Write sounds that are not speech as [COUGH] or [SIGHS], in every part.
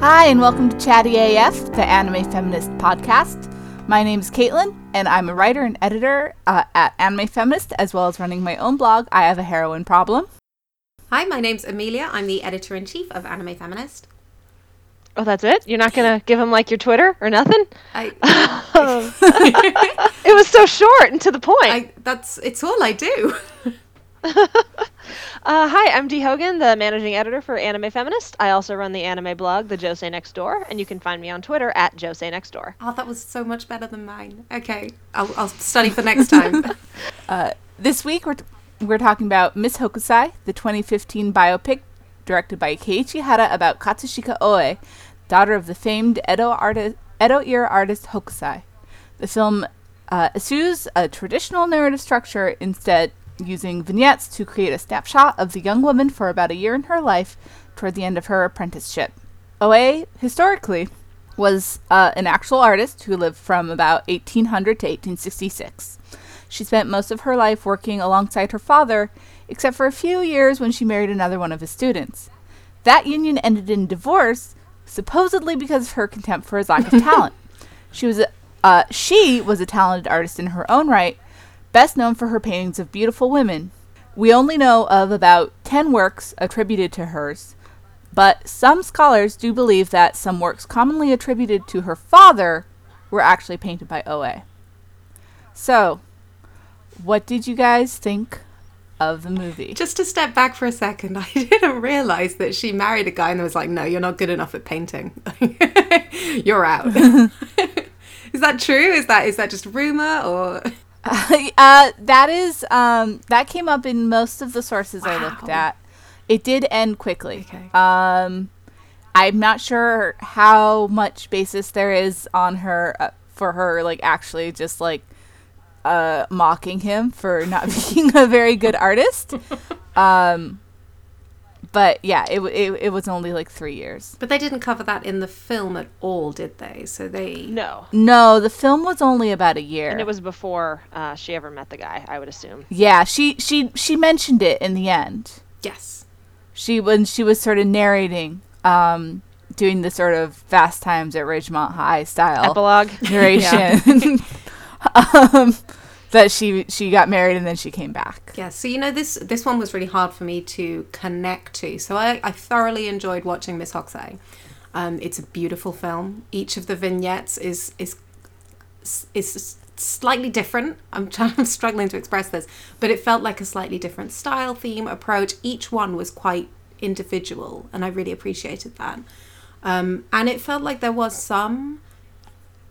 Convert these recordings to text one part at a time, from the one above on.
Hi, and welcome to Chatty AF, the anime feminist podcast. My name is Caitlin, and I'm a writer and editor uh, at Anime Feminist, as well as running my own blog, I Have a Heroine Problem. Hi, my name's Amelia. I'm the editor in chief of Anime Feminist. Oh, that's it? You're not gonna give him like your Twitter or nothing? I, [LAUGHS] [LAUGHS] [LAUGHS] It was so short and to the point. I that's it's all I do. [LAUGHS] Uh, hi, I'm Dee Hogan, the managing editor for Anime Feminist. I also run the anime blog, The Josei Next Door, and you can find me on Twitter at Josei Next Door. Oh, that was so much better than mine. Okay, I'll, I'll study for next time. [LAUGHS] This week, we're, t- we're talking about Miss Hokusai, the 2015 biopic directed by Keiichi Hara about Katsushika Oe, daughter of the famed Edo, artist, Edo era artist Hokusai. The film uh, eschews a traditional narrative structure, instead using vignettes to create a snapshot of the young woman for about a year in her life toward the end of her apprenticeship. Oe, historically, was uh, an actual artist who lived from about 1800 to 1866. She spent most of her life working alongside her father, except for a few years when she married another one of his students. That union ended in divorce, supposedly because of her contempt for his lack of [LAUGHS] talent. She was a, uh, she was a talented artist in her own right, best known for her paintings of beautiful women. We only know of about 10 works attributed to hers, but some scholars do believe that some works commonly attributed to her father were actually painted by Oe. So, what did you guys think of the movie? Just to step back for a second, [LAUGHS] I didn't realize that she married a guy and was like, "No, you're not good enough at painting. [LAUGHS] you're out." [LAUGHS] is that true? Is that is that just rumor or? [LAUGHS] uh, that is um, that came up in most of the sources I looked at. It did end quickly. Okay. Um, I'm not sure how much basis there is on her uh, for her like actually just like uh, mocking him for not [LAUGHS] being a very good artist. Um, but yeah, it, it it was only like three years. But they didn't cover that in the film at all, did they? So they. No. No, the film was only about a year. And it was before uh, she ever met the guy, I would assume. yeah, she she she mentioned it in the end. Yes. she when she was sort of narrating um doing the sort of fast times at ridgemont high style Epilogue. [LAUGHS] narration [LAUGHS] um that she she got married and then she came back Yeah, so you know this this one was really hard for me to connect to. So I, I thoroughly enjoyed watching Miss Hokusai. Um, it's a beautiful film. Each of the vignettes is is is slightly different. I'm [LAUGHS] trying, I'm struggling to express this, but it felt like a slightly different style, theme, approach. Each one was quite individual, and I really appreciated that. Um, and it felt like there was some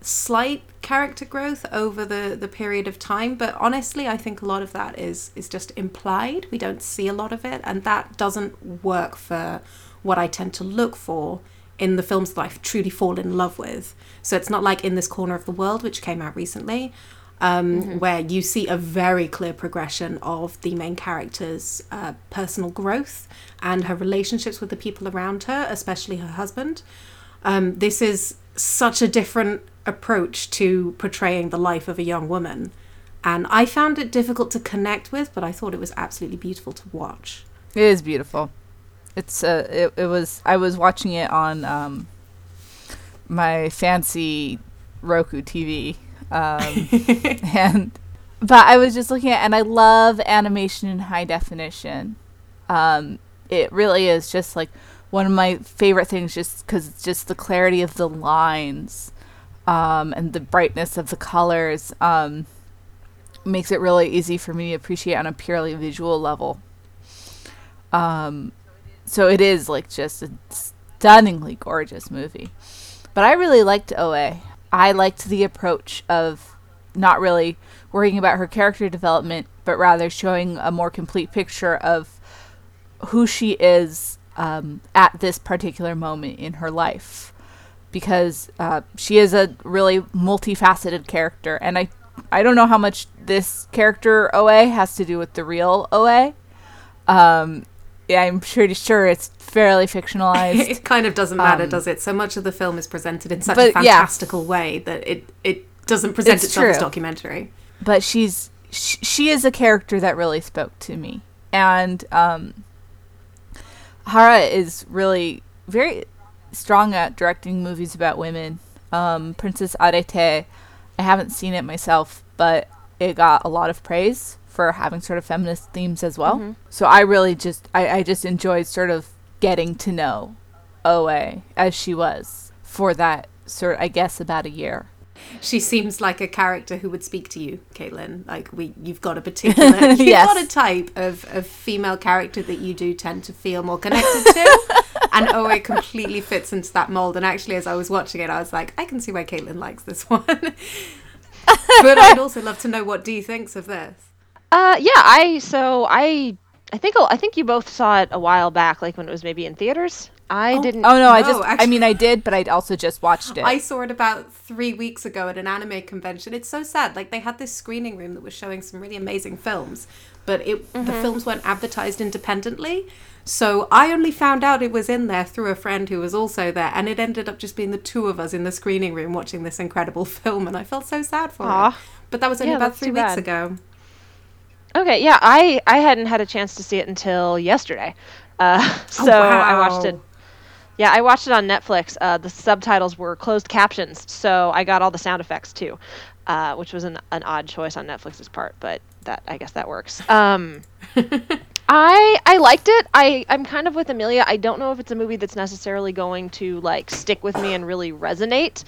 slight character growth over the the period of time but honestly i think a lot of that is is just implied. We don't see a lot of it and that doesn't work for what i tend to look for in the films that i truly fall in love with. So it's not like in this corner of the world which came out recently um, where you see a very clear progression of the main character's uh, personal growth and her relationships with the people around her, especially her husband. Um, this is such a different approach to portraying the life of a young woman. And I found it difficult to connect with, but I thought it was absolutely beautiful to watch. it is beautiful it's uh it, it was i was watching it on um my fancy roku tv um [LAUGHS] and but I was just looking at and I love animation in high definition. Um, it really is just like one of my favorite things, just because it's just the clarity of the lines um, and the brightness of the colors um, makes it really easy for me to appreciate on a purely visual level. Um, so it is like just a stunningly gorgeous movie. But I really liked Oe. I liked the approach of not really worrying about her character development, but rather showing a more complete picture of who she is um, at this particular moment in her life. Because uh, she is a really multifaceted character, and I, I don't know how much this character Oe has to do with the real Oe. Um, yeah, I'm pretty sure it's fairly fictionalized. [LAUGHS] it kind of doesn't matter, Um, does it? So much of the film is presented in such but, a yeah. fantastical way that it, it doesn't present It's itself as documentary. but she's sh- she is a character that really spoke to me and um Hara is really very strong at directing movies about women. Um, Princess Arete, I haven't seen it myself, but it got a lot of praise for having sort of feminist themes as well. Mhm. So I really just I, I just enjoyed sort of getting to know Oe as she was for that sort I guess about a year. She seems like a character who would speak to you, Caitlin. Like we, you've got a particular, [LAUGHS] you've got a type of, of female character that you do tend to feel more connected to, [LAUGHS] and Oe completely fits into that mold. And actually, as I was watching it, I was like, I can see why Caitlin likes this [LAUGHS] one. but I'd also love to know what Dee thinks of this. Uh, yeah, I so I I think I think you both saw it a while back, like when it was maybe in theaters. I Oh, didn't. Oh no, I No, just I mean I did, but I also just watched it. I saw it about three weeks ago at an anime convention. It's so sad. Like they had this screening room that was showing some really amazing films, but it the films weren't advertised independently. So I only found out it was in there through a friend who was also there, and it ended up just being the two of us in the screening room watching this incredible [LAUGHS] film, and I felt so sad for Aw. it. But that was only Yeah, about three weeks bad. ago. Okay, yeah, I I hadn't had a chance to see it until yesterday, uh, [LAUGHS] so I watched it. Yeah, I watched it on Netflix. Uh, the subtitles were closed captions, so I got all the sound effects too, uh, which was an, an odd choice on Netflix's part, but that I guess that works. Um, [LAUGHS] I I liked it. I I'm kind of with Amelia. I don't know if it's a movie that's necessarily going to like stick with me and really resonate.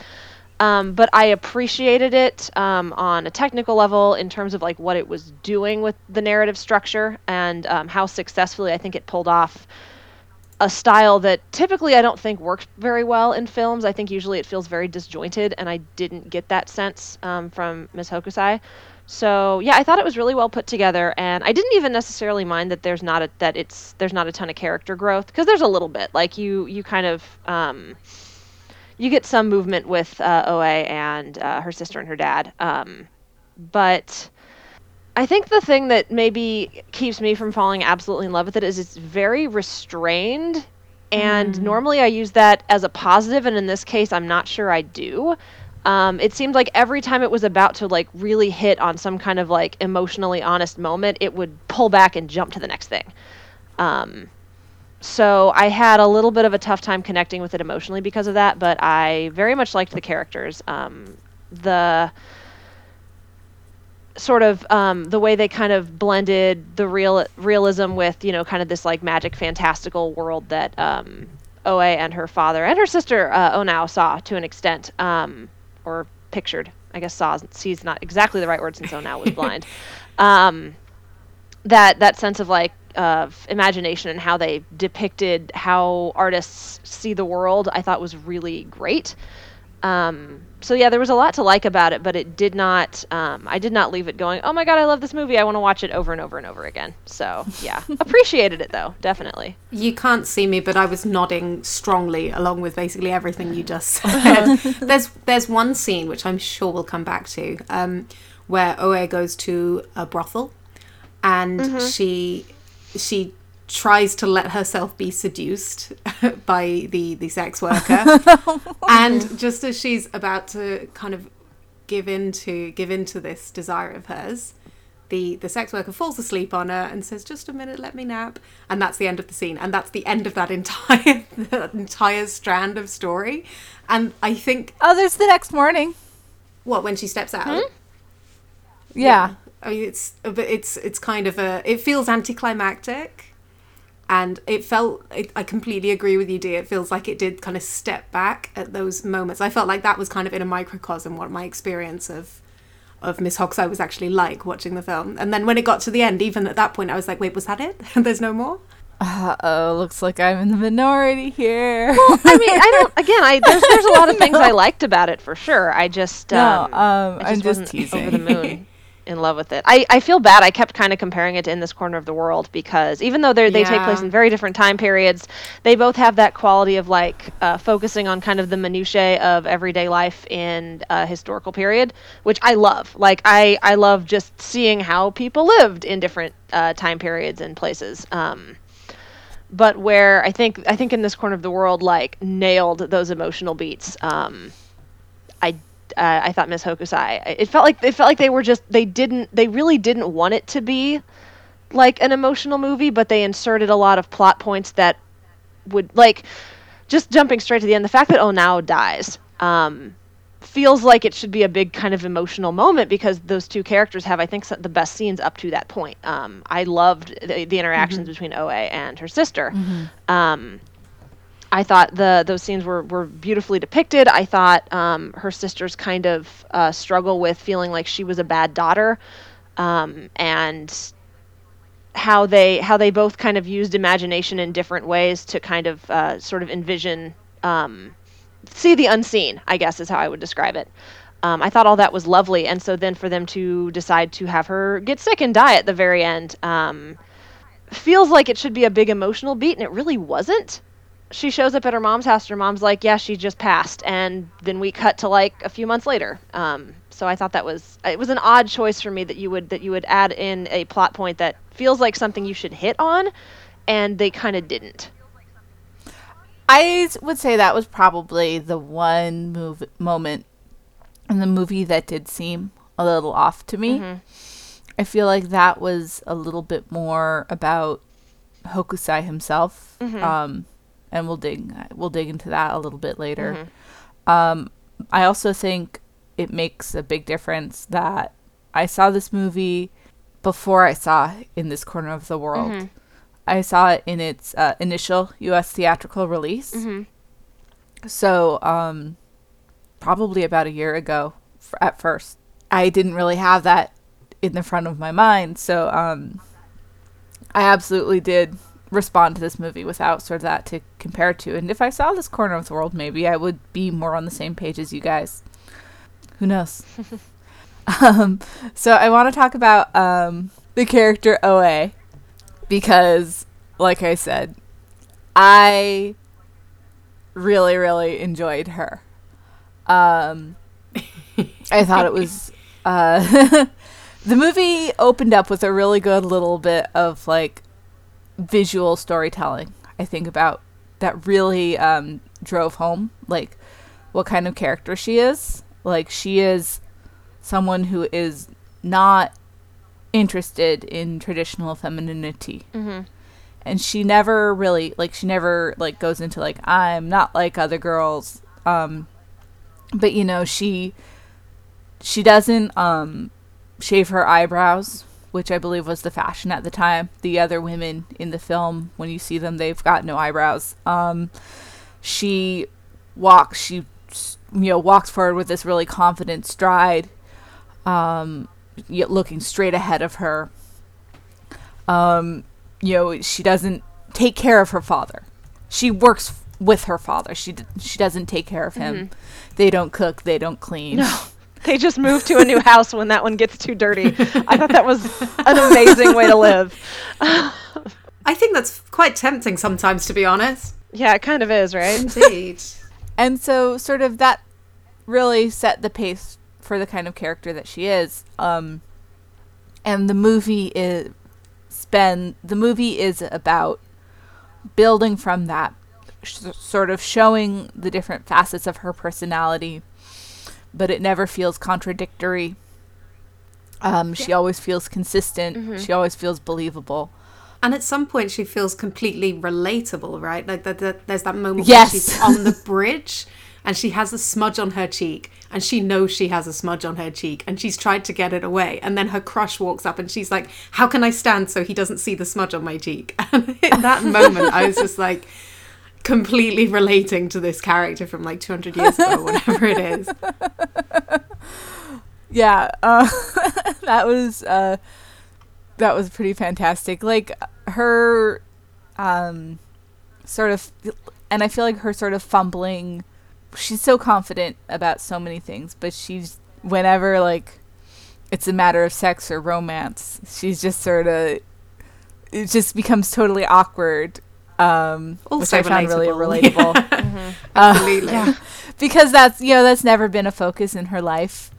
Um, but I appreciated it um, on a technical level in terms of like what it was doing with the narrative structure and um, how successfully I think it pulled off a style that typically I don't think works very well in films. I think usually it feels very disjointed, and I didn't get that sense um, from Ms. Hokusai. So yeah, I thought it was really well put together, and I didn't even necessarily mind that there's not a that it's there's not a ton of character growth because there's a little bit. Like you you kind of um, you get some movement with uh, Oe and uh, her sister and her dad, um, but I think the thing that maybe keeps me from falling absolutely in love with it is it's very restrained. And normally I use that as a positive, and in this case, I'm not sure I do. Um, it seemed like every time it was about to like really hit on some kind of like emotionally honest moment, it would pull back and jump to the next thing. Um, so I had a little bit of a tough time connecting with it emotionally because of that, but I very much liked the characters. Um, the sort of um, the way they kind of blended the real realism with you know kind of this like magic fantastical world that um, Oe and her father and her sister uh, Onao saw to an extent, um, or pictured. I guess saw sees not exactly the right word since Onao was blind. [LAUGHS] Um, that that sense of like of imagination and how they depicted how artists see the world, I thought was really great. Um, so yeah, there was a lot to like about it, but it did not. Um, I did not leave it going. Oh my god, I love this movie. I want to watch it over and over and over again. So yeah, [LAUGHS] appreciated it though, definitely. You can't see me, but I was nodding strongly along with basically everything you just [LAUGHS] said. there's there's one scene which I'm sure we'll come back to, um, where Oe goes to a brothel, and she she tries to let herself be seduced [LAUGHS] by the the sex worker, [LAUGHS] oh, and just as she's about to kind of give in to give in to this desire of hers the the sex worker falls asleep on her and says just a minute let me nap. And that's the end of the scene. And that's the end of that entire [LAUGHS] that entire strand of story. And i think oh, there's the next morning. what when she steps out? Hmm? Yeah. I mean, it's but it's it's kind of a it feels anticlimactic, and it felt it, I completely agree with you, Dee. It feels like it did kind of step back at those moments. I felt like that was kind of in a microcosm what my experience of of Miss Hokusai was actually like watching the film. And then when it got to the end, even at that point, I was like, wait, was that it? [LAUGHS] There's no more. Uh oh, looks like I'm in the minority here. well, I mean, I don't. [LAUGHS] Again, I there's there's a lot of things I [LAUGHS] liked about it for sure. I just no, um, um, I I'm just wasn't teasing. over the moon in love with it. I, I feel bad. I kept kind of comparing it to In This Corner of the World because even though they they take place in very different time periods, they both have that quality of like uh, focusing on kind of the minutiae of everyday life in a historical period, which I love. Like I I love just seeing how people lived in different uh, time periods and places. Um, but where I think I think in this corner of the world like nailed those emotional beats. Um, I uh, I thought Miss Hokusai. It felt like it felt like they were just they didn't they really didn't want it to be like an emotional movie, but they inserted a lot of plot points that would like just jumping straight to the end, the fact that Onao dies um, feels like it should be a big kind of emotional moment because those two characters have, I think, the best scenes up to that point. Um, I loved the, the interactions mm-hmm. between Oe and her sister. Mm-hmm. Um, I thought the those scenes were, were beautifully depicted. I thought um, her sister's kind of uh, struggle with feeling like she was a bad daughter, um, and how they how they both kind of used imagination in different ways to kind of uh, sort of envision um, see the unseen i guess is how i would describe it um, i thought all that was lovely and so then for them to decide to have her get sick and die at the very end um, feels like it should be a big emotional beat and it really wasn't she shows up at her mom's house and her mom's like yeah she just passed. And then we cut to like a few months later. Um, so i thought that was it was an odd choice for me that you would that you would add in a plot point that feels like something you should hit on and they kind of didn't. I would say that was probably the one move moment in the movie that did seem a little off to me. Mm-hmm. i feel like that was a little bit more about hokusai himself. Mm-hmm. um, and we'll dig we'll dig into that a little bit later. Mm-hmm. Um, I also think it makes a big difference that I saw this movie before I saw In This Corner of the World. Mm-hmm. I saw it in its uh, initial U.S. theatrical release. Mm-hmm. So, um, probably about a year ago f- at first. I didn't really have that in the front of my mind. So, um, I absolutely did respond to this movie without sort of that to compare to. And if I saw this corner of the world, maybe I would be more on the same page as you guys. Who knows? [LAUGHS] um, so I want to talk about um, the character Oe because, like I said, I really, really enjoyed her. Um, I thought it was. Uh, [LAUGHS] the movie opened up with a really good little bit of like visual storytelling. I think about that really um, drove home like what kind of character she is. Like she is someone who is not interested in traditional femininity. Mm-hmm. And she never really like she never like goes into like I'm not like other girls. Um but you know, she she doesn't um shave her eyebrows which I believe was the fashion at the time. The other women in the film, when you see them, they've got no eyebrows. Um, she walks, she you know walks forward with this really confident stride, um, looking straight ahead of her. Um, you know, she doesn't take care of her father. She works with her father. She d- she doesn't take care of him. Mm-hmm. They don't cook. They don't clean. No. [LAUGHS] [LAUGHS] They just move to a new house when that one gets too dirty. I thought that was an amazing way to live. [LAUGHS] I think that's quite tempting sometimes, to be honest. Yeah, it kind of is, right? Indeed. [LAUGHS] and so, sort of, that really set the pace for the kind of character that she is. Um, and the movie is spend the movie is about building from that, sh- sort of showing the different facets of her personality but it never feels contradictory. Um, she always feels consistent. Mm-hmm. She always feels believable. And at some point, she feels completely relatable, right? Like the, the, there's that moment yes. where she's on the [LAUGHS] bridge and she has a smudge on her cheek and she knows she has a smudge on her cheek and she's tried to get it away and then her crush walks up and she's like how can i stand so he doesn't see the smudge on my cheek [LAUGHS] and in that moment i was just like completely relating to this character from like 200 years ago, whatever it is. [LAUGHS] Yeah, uh, [LAUGHS] that was uh, that was pretty fantastic. Like her, um, sort of, and I feel like her sort of fumbling. She's so confident about so many things, but she's whenever like it's a matter of sex or romance, she's just sort of it just becomes totally awkward um, which I found really relatable. [LAUGHS] mm-hmm. Absolutely, uh, yeah. because that's you know that's never been a focus in her life.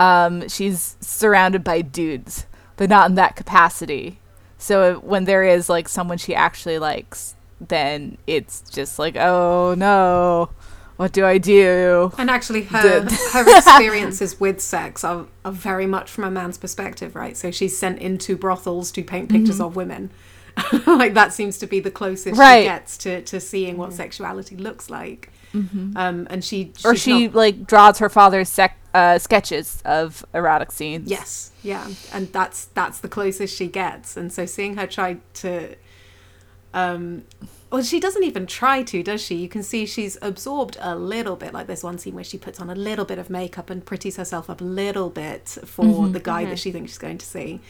Um, she's surrounded by dudes, but not in that capacity. So when there is like someone she actually likes, then it's just like, oh no, what do I do? And actually, her her [LAUGHS] experiences with sex are, are very much from a man's perspective, right? So she's sent into brothels to paint pictures mm-hmm. of women [LAUGHS] like that seems to be the closest Right. she gets to, to seeing what sexuality looks like. Mm-hmm. Um, and she or she not- like draws her father's sec- uh, sketches of erotic scenes. Yes, yeah, and that's that's the closest she gets. And so seeing her try to, um, well, she doesn't even try to, does she? You can see she's absorbed a little bit. Like there's one scene where she puts on a little bit of makeup and pretties herself up a little bit for the guy that she thinks she's going to see.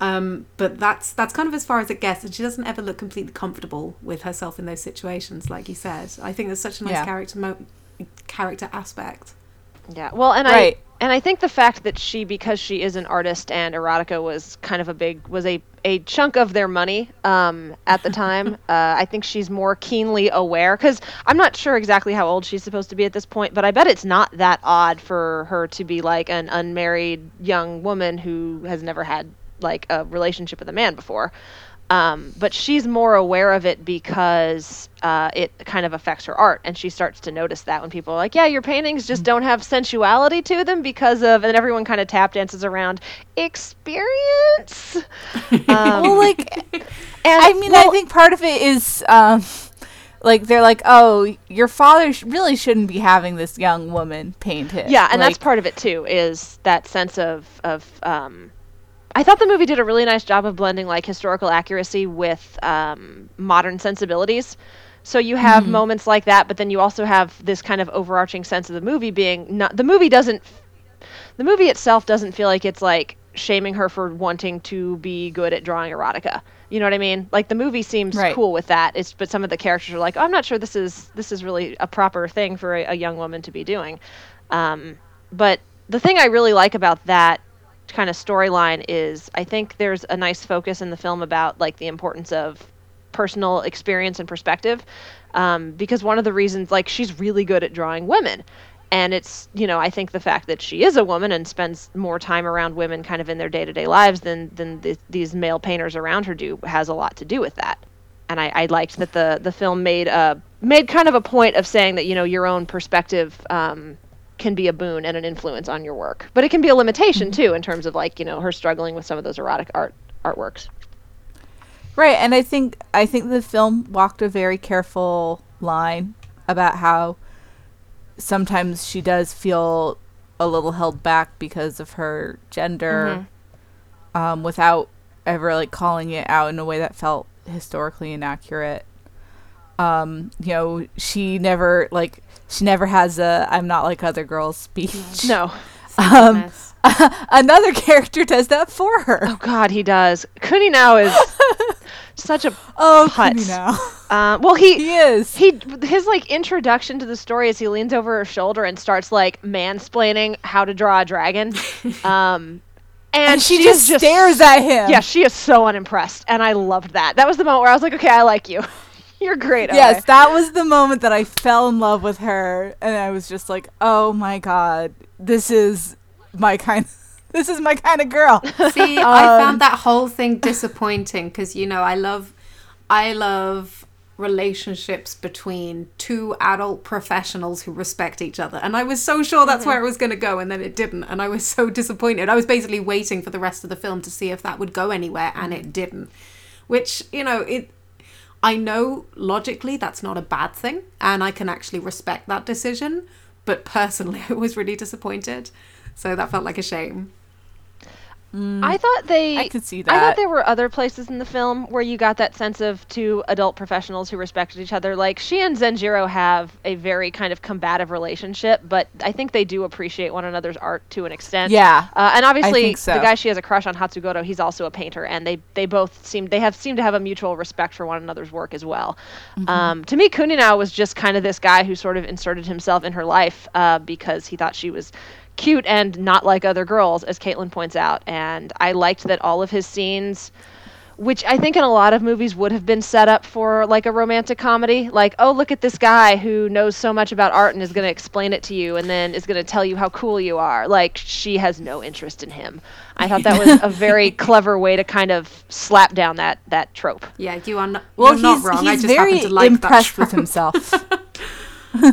Um, but that's that's kind of as far as it gets, and she doesn't ever look completely comfortable with herself in those situations, like you said. I think there's such a nice Yeah. character mo- character aspect. Yeah. Well, and Right. I and I think the fact that she because she is an artist and erotica was kind of a big was a a chunk of their money um, at the time. [LAUGHS] uh, I think she's more keenly aware because I'm not sure exactly how old she's supposed to be at this point, but I bet it's not that odd for her to be like an unmarried young woman who has never had like a relationship with a man before. Um, but she's more aware of it because uh, it kind of affects her art, and she starts to notice that when people are like, "Yeah, your paintings just don't have sensuality to them because of," and everyone kind of tap dances around experience. [LAUGHS] Um, Well, like [LAUGHS] and I mean, I think part of it is um, like they're like, oh, your father sh- really shouldn't be having this young woman paint it. yeah, and that's part of it too. Is that sense of of um, I thought the movie did a really nice job of blending like historical accuracy with um, modern sensibilities. So you have moments like that, but then you also have this kind of overarching sense of the movie being not the movie doesn't the movie itself doesn't feel like it's like shaming her for wanting to be good at drawing erotica. You know what I mean? Like the movie seems Right. cool with that. It's but some of the characters are like, oh, I'm not sure this is this is really a proper thing for a, a young woman to be doing. Um, but the thing I really like about that kind of storyline is I think there's a nice focus in the film about like the importance of personal experience and perspective um, because one of the reasons like she's really good at drawing women. And it's you know i think the fact that she is a woman and spends more time around women kind of in their day-to-day lives than than th- these male painters around her do has a lot to do with that. And I, I liked that the the film made uh made kind of a point of saying that you know your own perspective um, can be a boon and an influence on your work, but it can be a limitation too in terms of like you know her struggling with some of those erotic art artworks. Right, and I think I think the film walked a very careful line about how sometimes she does feel a little held back because of her gender, um, without ever like calling it out in a way that felt historically inaccurate. Um, you know, she never like she never has a "I'm not like other girls" speech. [LAUGHS] No, Um, [LAUGHS] another character does that for her. oh God, he does. Kuninao is [LAUGHS] such a Oh, Putz. Now. uh, well he he is. he his like introduction to the story is he leans over her shoulder and starts like mansplaining how to draw a dragon um and, and she, is just stares at him. yeah she is so unimpressed and i loved that that was the moment where i was like okay i like you [LAUGHS] you're great Yes, okay. that was the moment that I fell in love with her, and I was just like, "Oh my god, this is my kind. [LAUGHS] This is my kind of girl." [LAUGHS] See, I um, found that whole thing disappointing because you know I love, I love relationships between two adult professionals who respect each other, and I was so sure that's mm-hmm. where it was going to go, and then it didn't, and I was so disappointed. I was basically waiting for the rest of the film to see if that would go anywhere, and mm-hmm. it didn't. Which you know it. I know logically that's not a bad thing, and I can actually respect that decision. But personally, [LAUGHS] I was really disappointed, so that felt like a shame. I thought they. I could see that. I thought there were other places in the film where you got that sense of two adult professionals who respected each other. Like she and Zenjiro have a very kind of combative relationship, but I think they do appreciate one another's art to an extent. Yeah, Uh, and obviously, so. the guy she has a crush on, Hatsugoro, he's also a painter, and they they both seem they have seem to have a mutual respect for one another's work as well. Mm-hmm. Um, to me, Kuninao was just kind of this guy who sort of inserted himself in her life uh, because he thought she was cute and not like other girls, as Caitlin points out. And I liked that all of his scenes. Which I think in a lot of movies would have been set up for like a romantic comedy. Like, oh, look at this guy who knows so much about art and is going to explain it to you and then is going to tell you how cool you are. Like, she has no interest in him. I thought that was a very [LAUGHS] clever way to kind of slap down that, that trope. Yeah, you are not. well, you're not he's wrong. I just very happen to like impressed that with himself. [LAUGHS]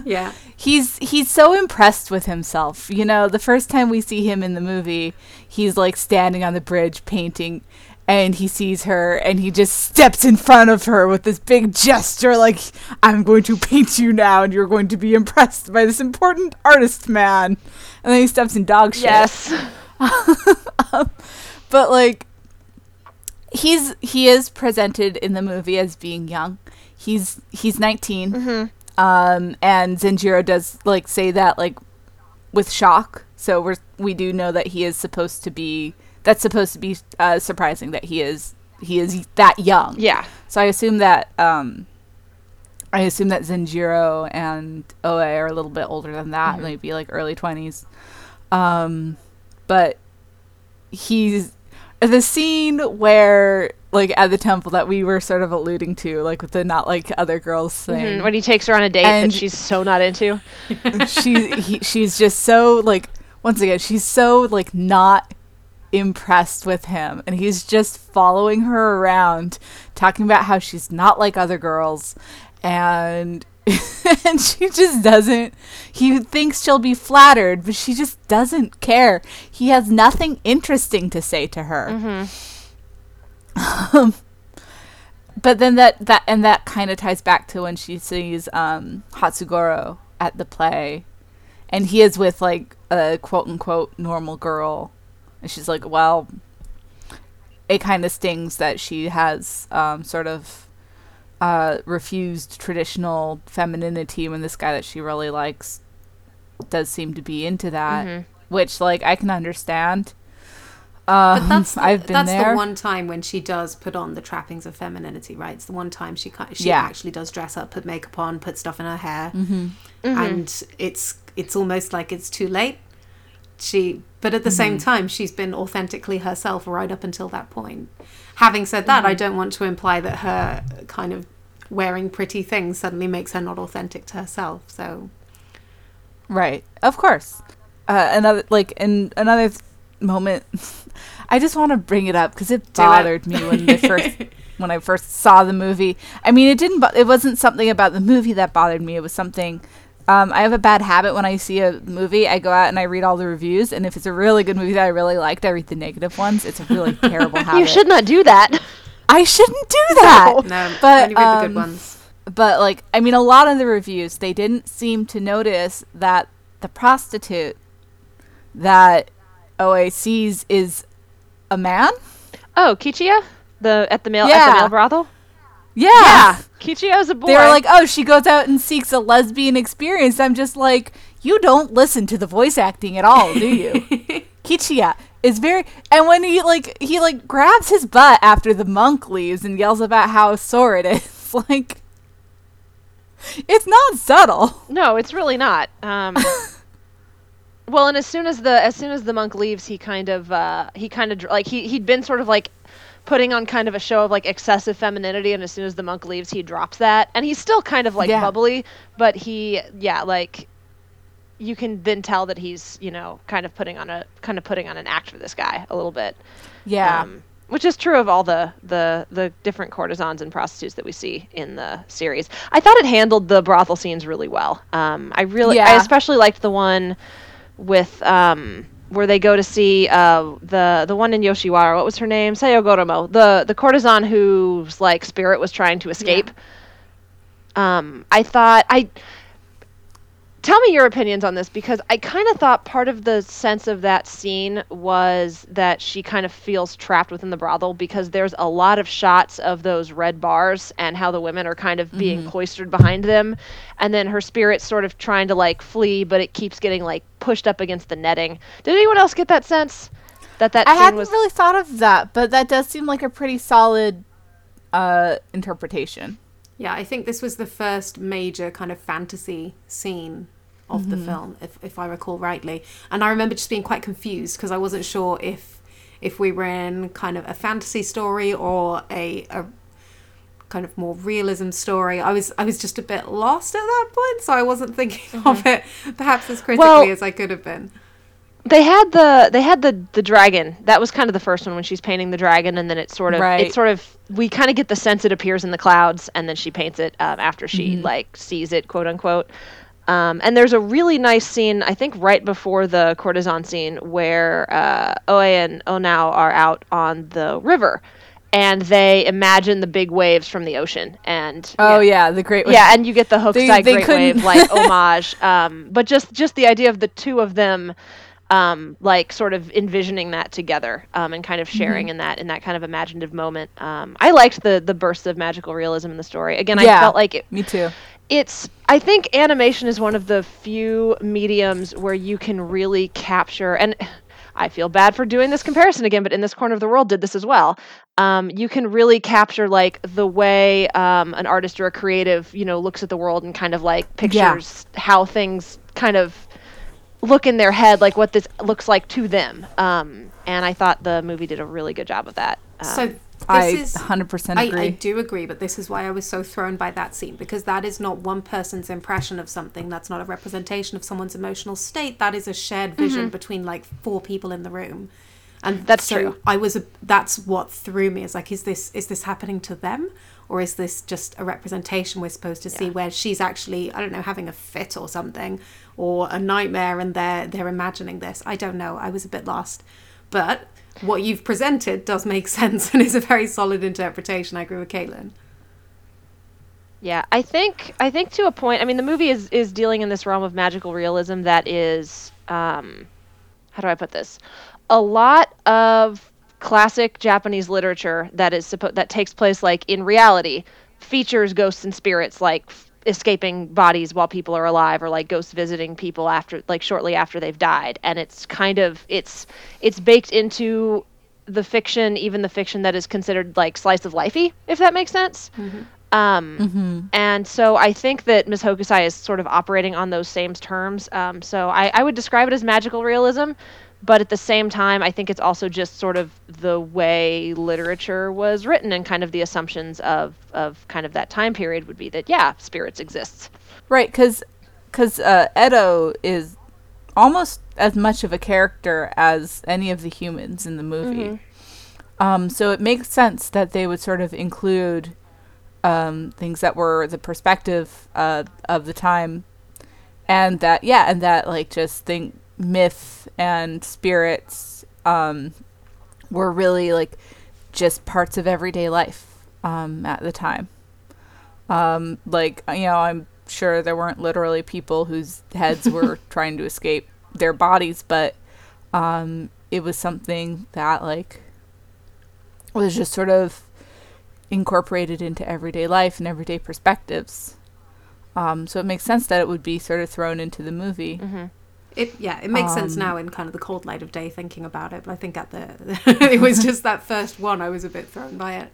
Yeah, [LAUGHS] he's he's so impressed with himself. You know, the first time we see him in the movie, he's like standing on the bridge painting, and he sees her and he just steps in front of her with this big gesture like i'm going to paint you now and you're going to be impressed by this important artist man. And then he steps in dog shit. Yes. [LAUGHS] but like he's he is presented in the movie as being young. He's he's 19 mm-hmm. Um and zenjiro does like say that like with shock. So we're we do know that he is supposed to be that's supposed to be uh, surprising that he is he is that young. Yeah. so i assume that um i assume that zenjiro and oe are a little bit older than that maybe like early 20s um but he's the scene where like at the temple that we were sort of alluding to like with the not like other girls thing Mhm, When he takes her on a date And- that she's so not into. [LAUGHS] she he, she's just so like once again she's so like not impressed with him. And he's just following her around talking about how she's not like other girls. And [LAUGHS] and she just doesn't he thinks she'll be flattered but she just doesn't care. He has nothing interesting to say to her um, [LAUGHS] but then that that and that kind of ties back to when she sees um hatsugoro at the play. And he is with like a quote unquote normal girl. And she's like well it kind of stings that she has um sort of uh refused traditional femininity when this guy that she really likes does seem to be into that. Mhm. which like i can understand um, But that's [LAUGHS] the, I've been that's there. the one time when she does put on the trappings of femininity, right? It's the one time she she Yeah. actually does dress up, put makeup on, put stuff in her hair, Mm-hmm. and it's it's almost like it's too late. She, but at the same Mm-hmm. time, she's been authentically herself right up until that point. Having said that, Mm-hmm. I don't want to imply that her kind of wearing pretty things suddenly makes her not authentic to herself. So Right. Of course. Uh, another like in another th- moment, [LAUGHS] I just want to bring it up because it Do it. bothered me when the first [LAUGHS] when I first saw the movie. I mean, it didn't. bo- It wasn't something about the movie that bothered me. It was something. Um, I have a bad habit when I see a movie, I go out and I read all the reviews, and if it's a really good movie that I really liked, I read the negative ones. It's a really terrible [LAUGHS] habit. You should not do that. I shouldn't do that. no, But, only read the good um, ones. but like i mean a lot of the reviews they didn't seem to notice that the prostitute that oe sees is a man? Oh, Kichiya, The at the male at the male brothel? yeah, Kichiya's a boy. they were like oh she goes out and seeks a lesbian experience. I'm just like you don't listen to the voice acting at all do you? [LAUGHS] Kichiya is very and when he like he like grabs his butt after the monk leaves and yells about how sore it is [LAUGHS] like it's not subtle. No, it's really not. Um, [LAUGHS] well, and as soon as the as soon as the monk leaves, he kind of uh, he kind of like he he'd been sort of like putting on kind of a show of like excessive femininity, and as soon as the monk leaves, he drops that, and he's still kind of like Yeah. bubbly, but he yeah like you can then tell that he's you know kind of putting on a kind of putting on an act for this guy a little bit. yeah Um, which is true of all the, the the different courtesans and prostitutes that we see in the series. I thought it handled the brothel scenes really well. Um, I really, I especially liked the one with um, where they go to see uh, the the one in Yoshiwara. What was her name? Sayo Goromo, the the courtesan whose like spirit was trying to escape. Um, I thought I. Tell me your opinions on this because I kind of thought part of the sense of that scene was that she kind of feels trapped within the brothel because there's a lot of shots of those red bars and how the women are kind of being cloistered behind them and then her spirit's sort of trying to like flee but it keeps getting like pushed up against the netting. Did anyone else get that sense that that I scene hadn't was really thought of that, but that does seem like a pretty solid uh, interpretation. Yeah, I think this was the first major kind of fantasy scene of the mm-hmm. film, if, if I recall rightly. And I remember just being quite confused because I wasn't sure if if we were in kind of a fantasy story or a, a kind of more realism story. I was I was just a bit lost at that point, so I wasn't thinking [LAUGHS] of mm-hmm. it perhaps as critically Well- as I could have been. they had the they had the the dragon that was kind of the first one when she's painting the dragon and then it sort of Right. it sort of we kind of get the sense it appears in the clouds and then she paints it um, after she mm-hmm. like sees it quote unquote Um, and there's a really nice scene, I think, right before the courtesan scene, where uh, Oe and Onao are out on the river, and they imagine the big waves from the ocean. And Oh yeah, the great. wave. yeah, and you get the Hokusai they Great couldn't- Wave like [LAUGHS] homage. Um, but just just the idea of the two of them, um, like sort of envisioning that together, um, and kind of Mm-hmm. sharing in that in that kind of imaginative moment. Um, I liked the the bursts of magical realism in the story. Again, I felt like it, Me too. It's i think animation is one of the few mediums where you can really capture and i feel bad for doing this comparison again but in this corner of the world did this as well. Um, you can really capture like the way um, an artist or a creative you know looks at the world and kind of like pictures how things kind of look in their head like what this looks like to them. Um, and i thought the movie did a really good job of that. Um, So this I is 100% I, agree. I do agree, but this is why I was so thrown by that scene because that is not one person's impression of something. That's not a representation of someone's emotional state. That is a shared mm-hmm. vision between like four people in the room. And That's so true. I was a, that's what threw me. Is like, is this is this happening to them, or is this just a representation we're supposed to see where she's actually I don't know having a fit or something, or a nightmare, and they're they're imagining this. I don't know. I was a bit lost, but what you've presented does make [LAUGHS] sense and is a very solid interpretation. I agree with Caitlin. Yeah, I think I think to a point. I mean, the movie is is dealing in this realm of magical realism that is, um, how do I put this? A lot of classic Japanese literature that is suppo- that takes place like in reality features ghosts and spirits like escaping bodies while people are alive or like ghosts visiting people after like shortly after they've died and it's kind of it's it's baked into the fiction even the fiction that is considered like slice of lifey if that makes sense um, And so I think that Ms. Hokusai is sort of operating on those same terms. Um, so I, I would describe it as magical realism, but at the same time, I think it's also just sort of the way literature was written and kind of the assumptions of, of kind of that time period would be that, yeah, spirits exist. Right, because because uh, Edo is almost as much of a character as any of the humans in the movie. Um, so it makes sense that they would sort of include um, things that were the perspective uh, of the time, and that yeah, and that like just think myth and spirits um, were really like just parts of everyday life um, at the time. Um, like you know, I'm sure there weren't literally people whose heads were [LAUGHS] trying to escape their bodies, but um, it was something that like was just sort of incorporated into everyday life and everyday perspectives. Um, so it makes sense that it would be sort of thrown into the movie. It yeah, it makes sense Um, now in kind of the cold light of day thinking about it. But I think at the [LAUGHS] it was just that first one I was a bit thrown by it.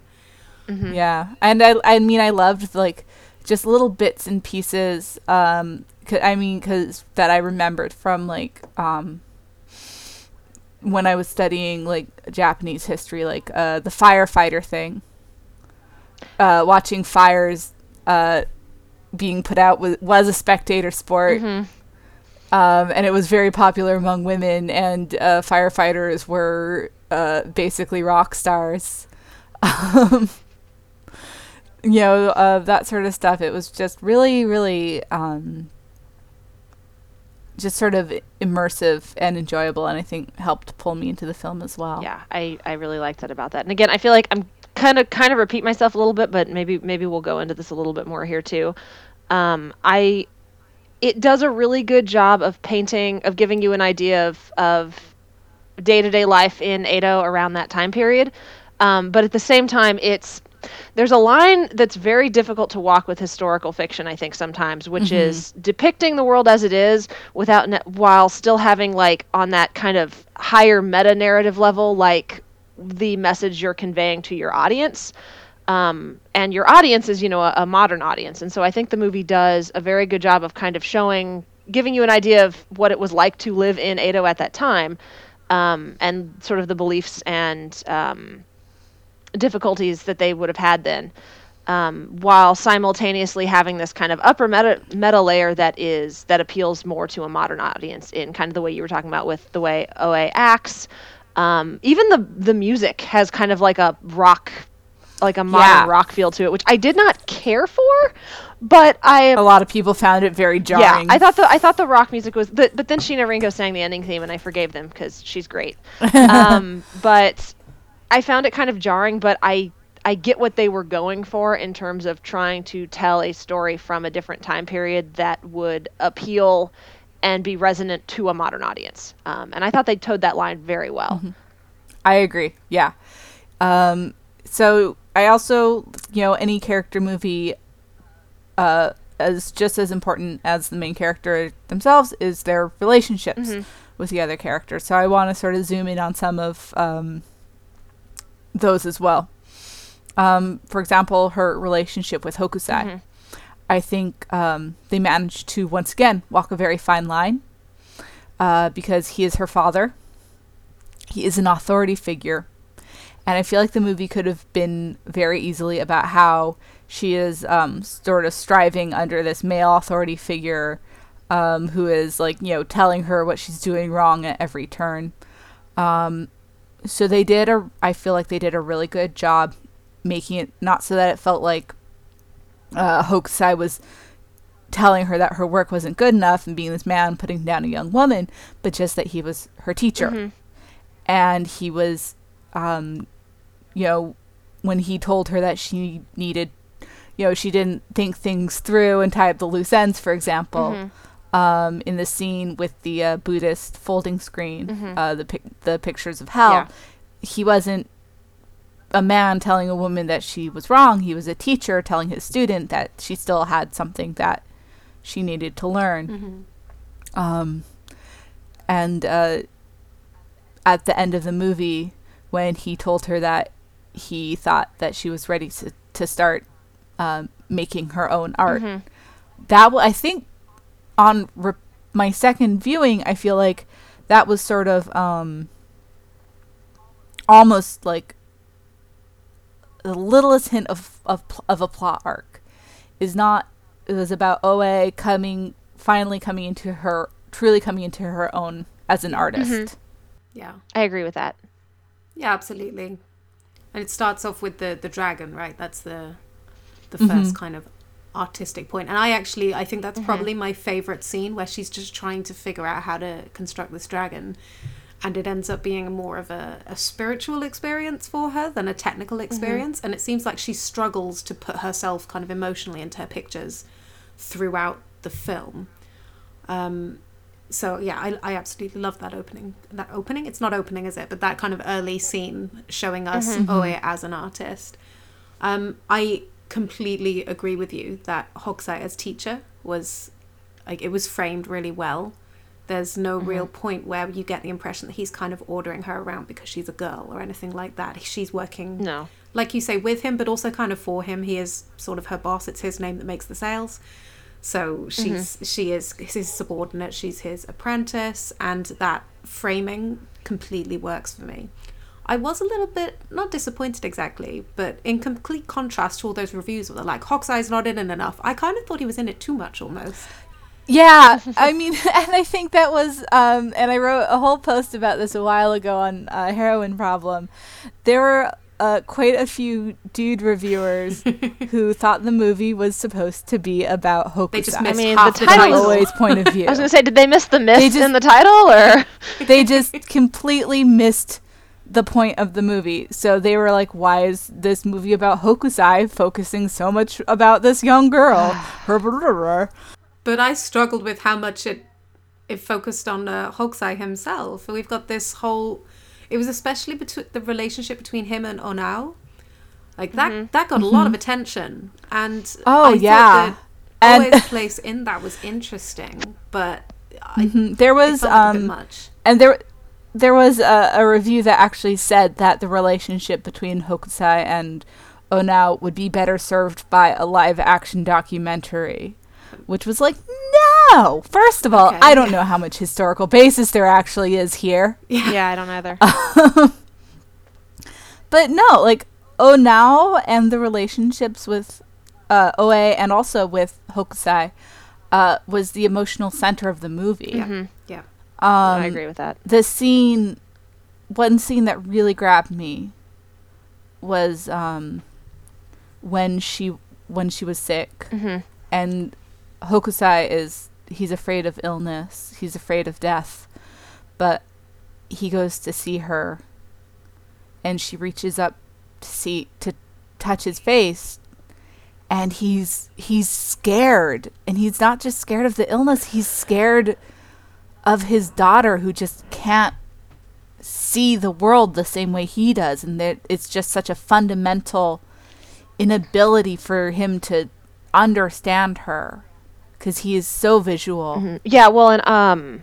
Yeah, and I, I mean, I loved like just little bits and pieces. Um, c- I mean, because that I remembered from like um, when I was studying like Japanese history, like uh, the firefighter thing. Uh, watching fires uh, being put out was, was a spectator sport. Um, and it was very popular among women, and uh, firefighters were uh, basically rock stars. [LAUGHS] Um, you know, uh, that sort of stuff. It was just really, really um, just sort of immersive and enjoyable, and I think helped pull me into the film as well. Yeah, I, I really liked that about that. And again, I feel like I'm kind of kind of repeat myself a little bit, but maybe maybe we'll go into this a little bit more here too. Um, I it does a really good job of painting of giving you an idea of of day to day life in Edo around that time period. Um, but at the same time, it's there's a line that's very difficult to walk with historical fiction. I think sometimes, which is depicting the world as it is without ne- while still having like on that kind of higher meta narrative level, like the message you're conveying to your audience. Um, and your audience is, you know, a, a modern audience. And so I think the movie does a very good job of kind of showing, giving you an idea of what it was like to live in Edo at that time, um, and sort of the beliefs and um, difficulties that they would have had then, um, while simultaneously having this kind of upper meta meta layer that is that appeals more to a modern audience in kind of the way you were talking about with the way Oe acts. Um, even the the music has kind of like a rock like a modern Yeah. rock feel to it, which I did not care for, but I A lot of people found it very jarring. yeah, I thought the I thought the rock music was, but, but then Sheena Ringo sang the ending theme, and I forgave them because she's great. [LAUGHS] um, but I found it kind of jarring, but I I get what they were going for in terms of trying to tell a story from a different time period that would appeal and be resonant to a modern audience. Um, and I thought they towed that line very well. I agree. Yeah. Um, so I also, you know, any character movie, uh, is just as important as the main character themselves is their relationships with the other characters. So I want to sort of zoom in on some of um, those as well. Um, for example, her relationship with Hokusai. I think um, they managed to once again walk a very fine line uh, because he is her father. He is an authority figure. And I feel like the movie could have been very easily about how she is um, sort of striving under this male authority figure um, who is, like, you know, telling her what she's doing wrong at every turn. Um, so they did a, I feel like they did a really good job making it not so that it felt like uh, Hokusai was telling her that her work wasn't good enough and being this man putting down a young woman, but just that he was her teacher. And he was, um, you know, when he told her that she needed, you know, she didn't think things through and tie up the loose ends, for example. Um, in the scene with the uh, Buddhist folding screen, uh, the pic- the pictures of hell, Yeah. he wasn't a man telling a woman that she was wrong. He was a teacher telling his student that she still had something that she needed to learn. Um, and uh, at the end of the movie, when he told her that he thought that she was ready to, to start um, making her own art, that w- I think on re- my second viewing, I feel like that was sort of um, almost like the littlest hint of of of a plot arc is not it was about Oe coming finally coming into her truly coming into her own as an artist. Yeah. I agree with that. Yeah, absolutely. And it starts off with the the dragon, right? That's the the mm-hmm. first kind of artistic point. And I actually I think that's mm-hmm. probably my favorite scene where she's just trying to figure out how to construct this dragon. And it ends up being more of a, a spiritual experience for her than a technical mm-hmm. experience. And it seems like she struggles to put herself kind of emotionally into her pictures throughout the film. Um, so yeah, I, I absolutely love that opening. That opening, it's not opening, is it? But that kind of early scene showing us mm-hmm, oh, mm-hmm. Oe as an artist. Um, I completely agree with you that Hokusai as teacher was like it was framed really well. There's no mm-hmm. real point where you get the impression that he's kind of ordering her around because she's a girl or anything like that. She's working No. like you say, with him, but also kind of for him. He is sort of her boss. It's his name that makes the sales. So she's she is his subordinate. She's his apprentice, and that framing completely works for me. I was a little bit not disappointed exactly, but in complete contrast to all those reviews where they're like Hokusai's not in it enough. I kind of thought he was in it too much almost. Yeah, I mean, [LAUGHS] and I think that was, um, and I wrote a whole post about this a while ago on uh, Heroine Problem. There were uh, quite a few dude reviewers [LAUGHS] who thought the movie was supposed to be about Hokusai. They just I mean, half the the title- title. Oe's point of view. [LAUGHS] I was gonna say, did they miss the miss just- in the title, or [LAUGHS] they just completely missed the point of the movie. So they were like, "Why is this movie about Hokusai focusing so much about this young girl?" [SIGHS] [SIGHS] But I struggled with how much it it focused on uh, Hokusai himself. We've got this whole. It was especially between the relationship between him and Onao. Like that, that got a lot of attention, and Mm-hmm. Oh, I yeah. thought And- Oe's [LAUGHS] place in that was interesting, but I, Mhm. There it was felt like a bit um, much. and there there was a, a review that actually said that the relationship between Hokusai and Onao would be better served by a live action documentary, which was like, no. First of all, Okay. I don't know how much historical basis there actually is here, yeah, [LAUGHS] I don't either. [LAUGHS] but no, like Onao and the relationships with uh, Oe and also with Hokusai uh, was the emotional center of the movie. Yeah, yeah. Um, I agree with that. the scene one scene that really grabbed me was um when she when she was sick, and Hokusai is he's afraid of illness, he's afraid of death, but he goes to see her, and she reaches up to see to touch his face, and he's he's scared, and he's not just scared of the illness, he's scared of his daughter who just can't see the world the same way he does and that it's just such a fundamental inability for him to understand her because he is so visual Yeah, well, and um,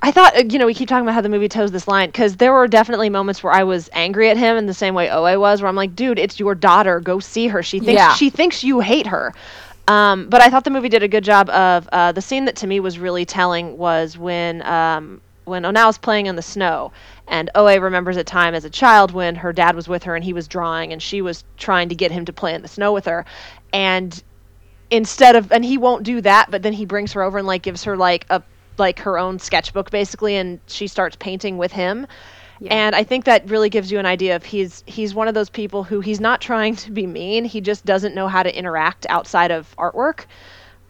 I thought uh, you know we keep talking about how the movie toes this line because there were definitely moments where I was angry at him in the same way Oe was, where I'm like, dude, it's your daughter, go see her. She thinks Yeah. she thinks you hate her. Um, but I thought the movie did a good job of uh, the scene that to me was really telling was when um, when Onao's playing in the snow and Oe remembers a time as a child when her dad was with her and he was drawing and she was trying to get him to play in the snow with her and instead of and he won't do that but then he brings her over and like gives her like a like her own sketchbook basically and she starts painting with him. And i think that really gives you an idea of he's he's one of those people who he's not trying to be mean he just doesn't know how to interact outside of artwork.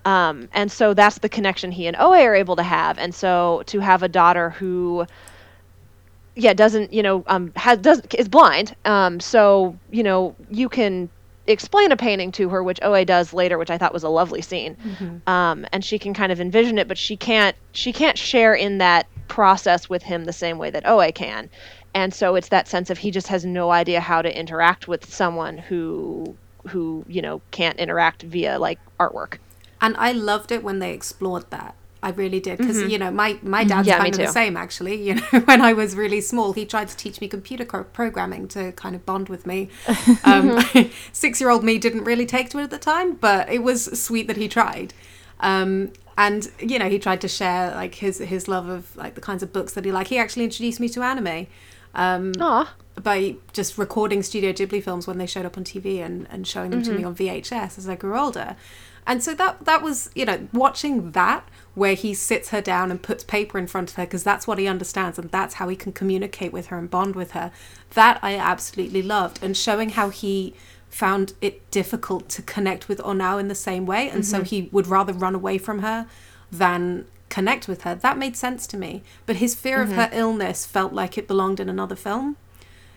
Um, and so that's the connection he and oe are able to have. And so to have a daughter who yeah doesn't you know um has does is blind um so you know you can explain a painting to her which oe does later which i thought was a lovely scene. Um and she can kind of envision it but she can't she can't share in that process with him the same way that oe can. And so it's that sense of he just has no idea how to interact with someone who who you know can't interact via like artwork. And I loved it when they explored that. I really did because you know my my dad's Yeah, kind of the same actually. You know, [LAUGHS] when I was really small, he tried to teach me computer co- programming to kind of bond with me. [LAUGHS] Um, [LAUGHS] Six year old me didn't really take to it at the time, but it was sweet that he tried. Um, and you know, he tried to share like his his love of like the kinds of books that he liked. He actually introduced me to anime. Um, by just recording Studio Ghibli films when they showed up on TV and, and showing them to me on VHS as I grew older. And so that that was, you know, watching that where he sits her down and puts paper in front of her because that's what he understands and that's how he can communicate with her and bond with her. That I absolutely loved and showing how he found it difficult to connect with Onao in the same way and so mm-hmm. he would rather run away from her than connect with her. That made sense to me. But his fear of mm-hmm. her illness felt like it belonged in another film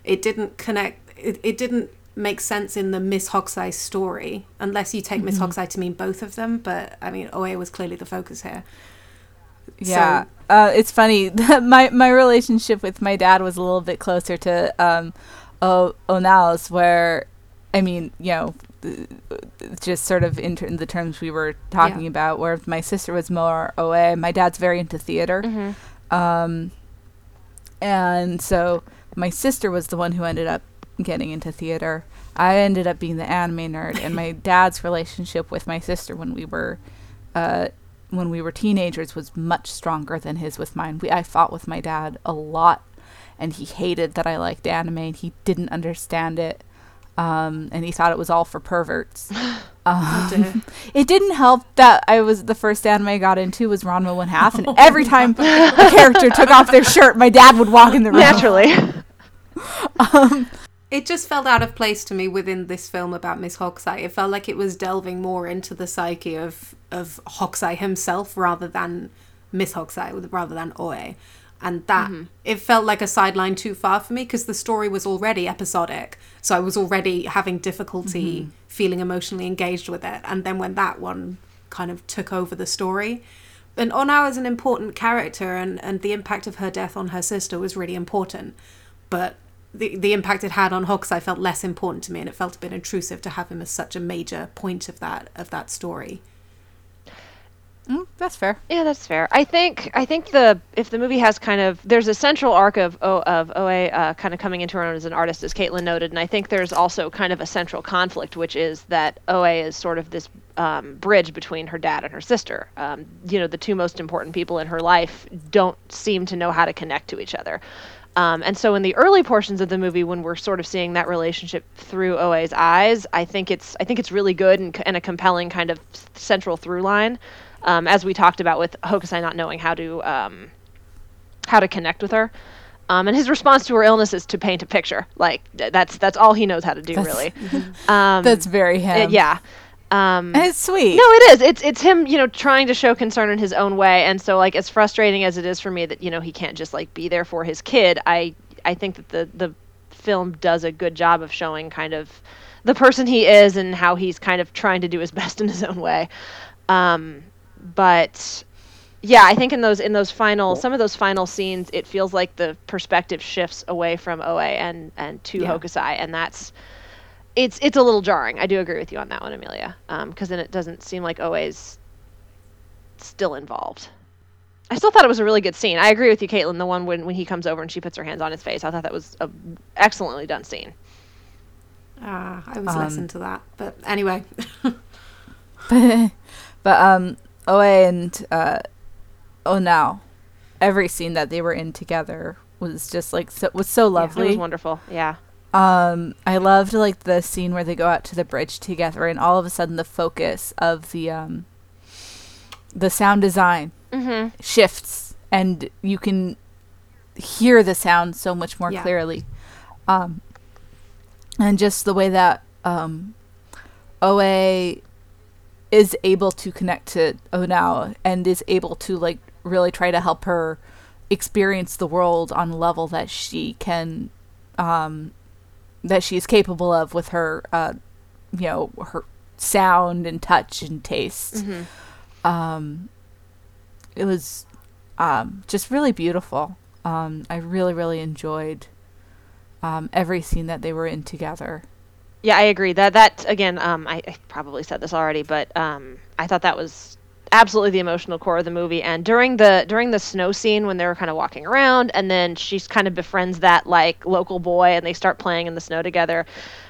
it didn't connect it, it didn't make sense in the miss hokusai story unless you take miss hokusai to mean both of them but i mean oe was clearly the focus here Yeah, uh, it's funny. [LAUGHS] my my relationship with my dad was a little bit closer to um, o- Onao's, where, I mean, you know, just sort of in, ter- in the terms we were talking Yeah. about, where my sister was more Oe. My dad's very into theater, um, and so my sister was the one who ended up getting into theater. I ended up being the anime nerd, and my [LAUGHS] dad's relationship with my sister when we were uh, when we were teenagers was much stronger than his with mine. We I fought with my dad a lot, and he hated that I liked anime, and he didn't understand it, um, and he thought it was all for perverts. [LAUGHS] [LAUGHS] Um, it didn't help that I was the first anime I got into was Ranma One Half, and every time a character took off their shirt, my dad would walk in the room. naturally it just felt out of place to me within this film about miss hokusai it felt like it was delving more into the psyche of of hokusai himself rather than miss hokusai rather than oe. And that mm-hmm. it felt like a sideline too far for me because the story was already episodic. So i was already having difficulty mm-hmm. feeling emotionally engaged with it. And then when that one kind of took over the story and onao is an important character and, and the impact of her death on her sister was really important. But the, the impact it had on Hokusai felt less important to me and it felt a bit intrusive to have him as such a major point of that of that story Mm, that's fair. Yeah, that's fair. I think I think the if the movie has kind of there's a central arc of O of Oe uh, kind of coming into her own as an artist, as Caitlin noted, and I think there's also kind of a central conflict, which is that Oe is sort of this um, bridge between her dad and her sister. Um, you know, the two most important people in her life don't seem to know how to connect to each other. Um, and so in the early portions of the movie, when we're sort of seeing that relationship through Oe's eyes, I think it's I think it's really good and, and a compelling kind of central through line, um, as we talked about with Hokusai not knowing how to um, how to connect with her. Um, and his response to her illness is to paint a picture. Like th- that's that's all he knows how to do, That's- really. [LAUGHS] Um, That's very him. it- yeah. Um, And it's sweet. no, it is. It's it's him, you know, trying to show concern in his own way. And so like as frustrating as it is for me that, you know, he can't just like be there for his kid, I I think that the the film does a good job of showing kind of the person he is and how he's kind of trying to do his [LAUGHS] best in his own way. Um but yeah, I think in those in those final some of those final scenes it feels like the perspective shifts away from Oe and and to Yeah. Hokusai and that's it's it's a little jarring. I do agree with you on that one, Amelia, because then it doesn't seem like Oe's still involved. I still thought it was a really good scene. I agree with you, Caitlin. The one when, when he comes over and she puts her hands on his face, I thought that was a excellently done scene. Ah, I was Um, listening to that. But anyway, [LAUGHS] but um, Oe and uh, oh now, every scene that they were in together was just like so was so lovely. It was wonderful. Yeah. Um, I loved like the scene where they go out to the bridge together, and all of a sudden the focus of the um, the sound design Mm-hmm. shifts, and you can hear the sound so much more Yeah. clearly. Um, and just the way that um, Oe is able to connect to Onao and is able to like really try to help her experience the world on a level that she can um, that she is capable of with her uh, you know her sound and touch and taste Mm-hmm. um, it was um, just really beautiful. Um, I really, really enjoyed um, every scene that they were in together. Yeah, I agree. That that again, um, I, I probably said this already, but um, I thought that was absolutely the emotional core of the movie. And during the during the snow scene when they're kind of walking around, and then she's kind of befriends that like local boy, and they start playing in the snow together.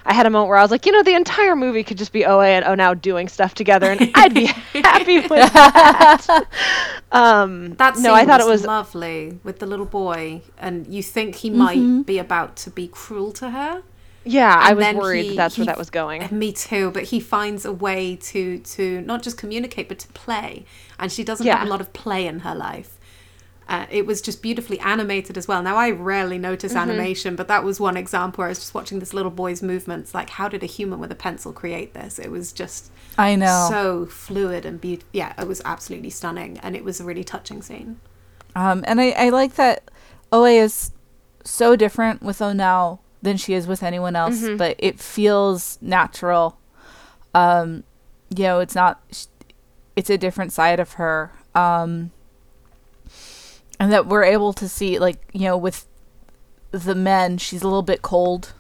I had a moment where I was like, you know, the entire movie could just be Oe and Oh now doing stuff together, and [LAUGHS] I'd be happy with that. [LAUGHS] um, that scene no, I thought it was lovely with the little boy, and you think he Mhm. might be about to be cruel to her. Yeah. I and was worried he- that that's where that was going. Me too, but he finds a way to to not just communicate but to play, and she doesn't Yeah. have a lot of play in her life. Uh, it was just beautifully animated as well. Now I rarely notice Mm-hmm. animation, but that was one example where I was just watching this little boy's movements. Like, how did a human with a pencil create this? It was just I know. so fluid and beautiful. Yeah, it was absolutely stunning, and it was a really touching scene. um, and I, I like that Oe is so different with Onao than she is with anyone else, Mhm. but it feels natural. Um, you know, it's not. sh- It's a different side of her. Um, and that we're able to see, like you know, with the men, she's a little bit cold,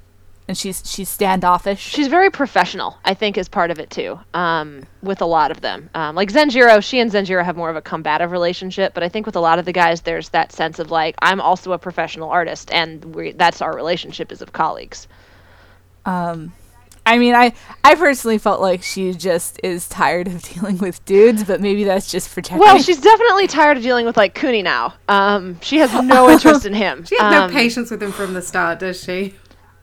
and she's she's standoffish. She's very professional, I think, is part of it too. Um, with a lot of them, um, like Zenjiro, she and Zenjiro have more of a combative relationship, but I think with a lot of the guys, there's that sense of like, I'm also a professional artist, and we, that's our relationship is of colleagues. Um, I mean, I I personally felt like she just is tired of [LAUGHS] dealing with dudes, but maybe that's just projecting. Well, she's definitely tired of dealing with like Kuninao. Um, she has no [LAUGHS] interest in him. She had Um, no patience with him from the start, does she?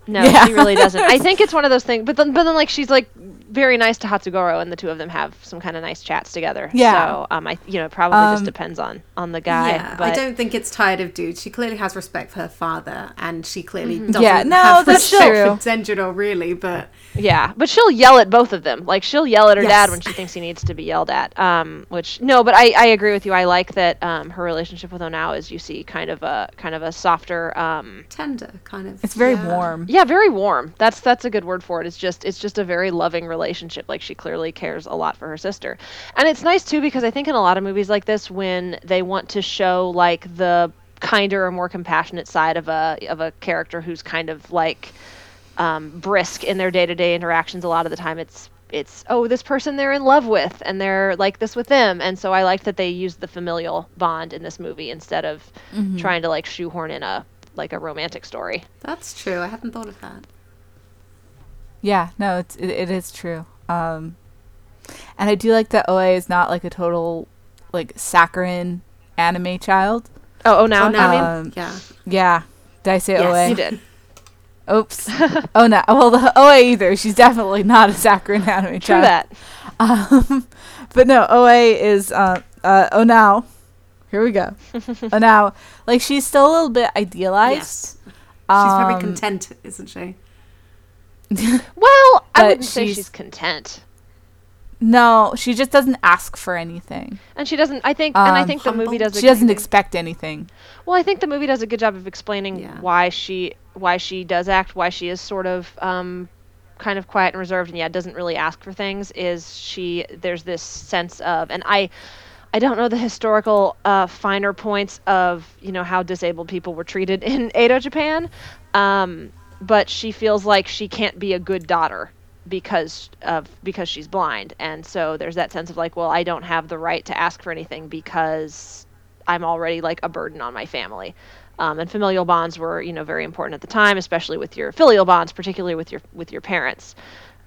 No, Yeah. she really doesn't. I [LAUGHS] think it's one of those things. But then, but then, like she's like very nice to Hatsugoro, and the two of them have some kind of nice chats together. Yeah. So, um, I you know it probably just Um, depends on on the guy. yeah, but I don't think it's tired of dudes. She clearly has respect for her father, and she clearly doesn't Yeah, no, have that's respect true. for Zenjiro, really. But Yeah, but she'll yell at both of them. Like she'll yell at her dad when she thinks he needs to be yelled at. Um, which no, but I, I agree with you. I like that um, her relationship with Onao is you see kind of a kind of a softer. Um, tender, kind of. it's very yeah. warm. yeah, very warm. That's that's a good word for it. It's just it's just a very loving relationship. Like she clearly cares a lot for her sister, and it's nice too because I think in a lot of movies like this, when they want to show like the kinder or more compassionate side of a of a character who's kind of like um, brisk in their day to day interactions, a lot of the time it's it's oh this person they're in love with and they're like this with them, and so I like that they used the familial bond in this movie instead of Mm-hmm. trying to like shoehorn in a like a romantic story. That's true. I hadn't thought of that. Yeah, no, it's it, it is true. Um, and I do like that Oe is not like a total like saccharine anime child. Oh, oh now oh, no, I mean. Um, yeah. Yeah, did I say Yes, Oe? You did. Oops. [LAUGHS] oh no. Well, the Oe either. She's definitely not a saccharine anime True child. that. Um, [LAUGHS] but no, Oe is uh, uh, Onao Here we go. oh now, like she's still a little bit idealized. Yes. She's very Um, content, isn't she? [LAUGHS] Well, I wouldn't say she's- she's content. No, she just doesn't ask for anything. And she doesn't. I think, and I Um, think the movie does. a She doesn't Exciting. expect anything. Well, I think the movie does a good job of explaining Yeah. why she why she does act, why she is sort of um, kind of quiet and reserved, and yeah, doesn't really ask for things. Is she? There's this sense of, and I. I don't know the historical uh, finer points of you know how disabled people were treated [LAUGHS] in Edo, Japan, um, but she feels like she can't be a good daughter because of because she's blind, and so there's that sense of like, well, I don't have the right to ask for anything because I'm already like a burden on my family. Um, and familial bonds were, you know, very important at the time, especially with your filial bonds, particularly with your with your parents.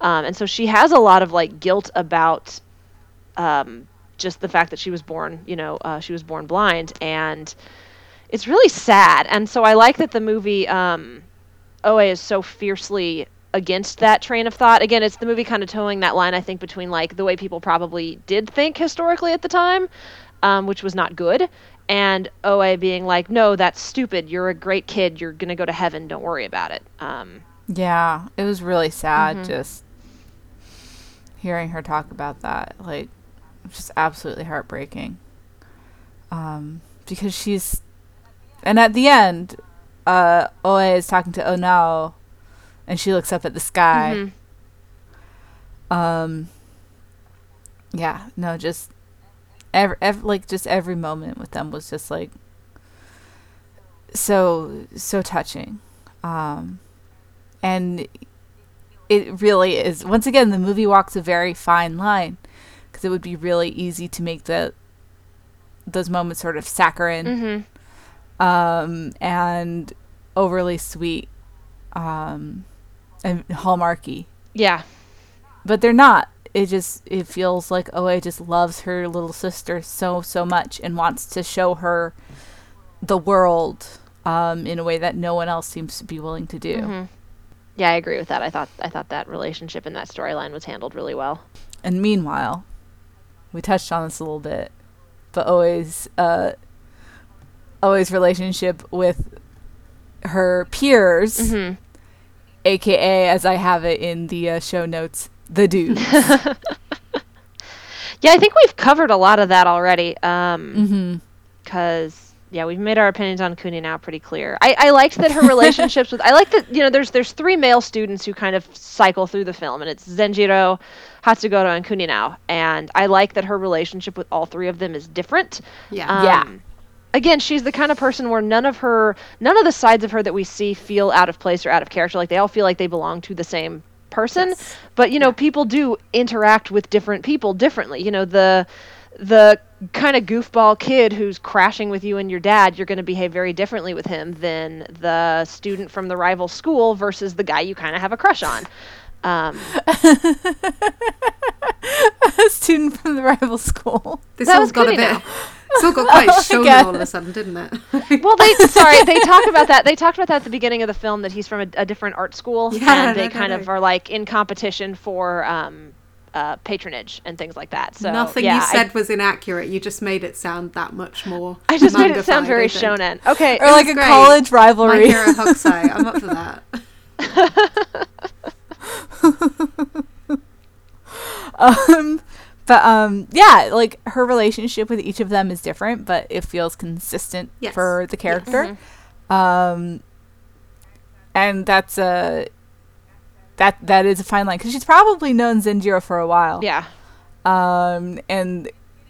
Um, and so she has a lot of like guilt about um, just the fact that she was born, you know, uh, she was born blind, and it's really sad. And so I like that the movie um, Oe is so fiercely against that train of thought. Again, it's the movie kind of towing that line, I think, between like the way people probably did think historically at the time, um, which was not good, and Oe being like, no, that's stupid. You're a great kid. You're gonna go to heaven. Don't worry about it. Um, Yeah, it was really sad Mhm. just hearing her talk about that. Like, just absolutely heartbreaking. Um, because she's, and at the end, uh, Oe is talking to Onao, and she looks up at the sky. mhm. Um, yeah, no, just every, ev like just every moment with them was just like so so touching. Um, and it really is. Once again, the movie walks a very fine line because it would be really easy to make the those moments sort of saccharine Mhm. Um, and overly sweet um, and hallmarky Yeah. but they're not. It just it feels like Oe just loves her little sister so so much and wants to show her the world um, in a way that no one else seems to be willing to do. Mhm. Yeah, I agree with that. I thought I thought that relationship and that storyline was handled really well. And meanwhile, we touched on this a little bit, but always uh, always relationship with her peers, Mhm. aka as I have it in the uh, show notes, the dudes. [LAUGHS] Yeah, I think we've covered a lot of that already. Um, mm-hmm. because yeah, we've made our opinions on Kuninao pretty clear. I, I liked that her [LAUGHS] relationships with I like that you know there's there's three male students who kind of cycle through the film, and it's Zenjiro, Hatsugoro, and Kuninao, and I like that her relationship with all three of them is different. Yeah. Yeah. Again, she's the kind of person where none of her, none of the sides of her that we see feel out of place or out of character. Like they all feel like they belong to the same person. Yes. But you know, people do interact with different people differently. You know, the the kind of goofball kid who's crashing with you and your dad, you're going to behave very differently with him than the student from the rival school versus the guy you kind of have a crush on. Um, [LAUGHS] a student from the rival school. This That all was got a Kuni bit. now. It's all got quite shonen God. all of a sudden, didn't it? [LAUGHS] well, they sorry, they talk about that. They talked about that at the beginning of the film that he's from a, a different art school, Yeah, and they no, no, kind no. of are like in competition for um, uh, patronage and things like that. So Nothing yeah, you I- said was inaccurate. You just made it sound that much more. I, just made it sound very I think. shonen. Okay, Or like a great. college rivalry. My rivalry. hero Hokusai. I'm up for that. [LAUGHS] [LAUGHS] um but um yeah, like her relationship with each of them is different, but it feels consistent Yes. for the character. Mhm. Um and that's a that that is a fine line because she's probably known Zenjiro for a while. yeah, um and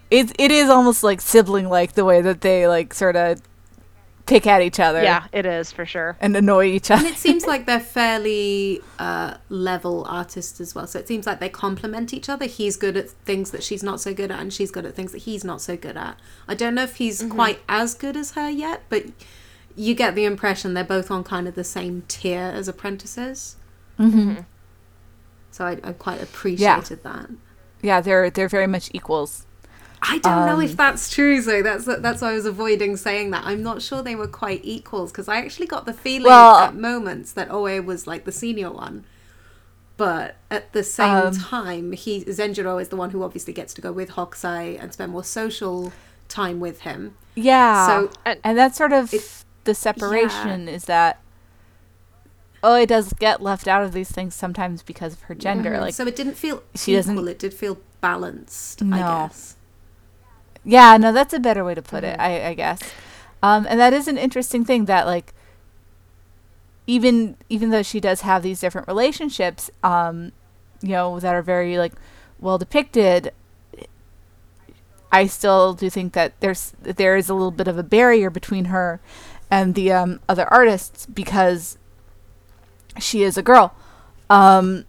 it it is almost like sibling like the way that they like sort of pick at each other yeah, it is for sure. and annoy each other. And it seems [LAUGHS] like they're fairly uh, level artists as well. So it seems like they complement each other. He's good at things that she's not so good at, and she's good at things that he's not so good at. I don't know if he's Mm-hmm. quite as good as her yet, but you get the impression they're both on kind of the same tier as apprentices. hmm So I, I quite appreciated that. yeah they're they're very much equals I don't know if Um, that's true, though. That's that's why I was avoiding saying that. I'm not sure they were quite equals because I actually got the feeling Well- at moments that Oe was like the senior one, but at the same Um, time, he Zenjiro is the one who obviously gets to go with Hokusai and spend more social time with him. Yeah. So- and, And- that's sort of It- the separation is that oh, it does get left out of these things sometimes because of her gender. Like so it didn't feel she equal. doesn't- It did feel balanced. I No. guess. Yeah, no, that's a better way to put it, Mhm. I, I guess. Um, and that is an interesting thing that like even even though she does have these different relationships, um, you know, that are very like well depicted, I still do think that there's there is a little bit of a barrier between her and the um, other artists because she is a girl. Um,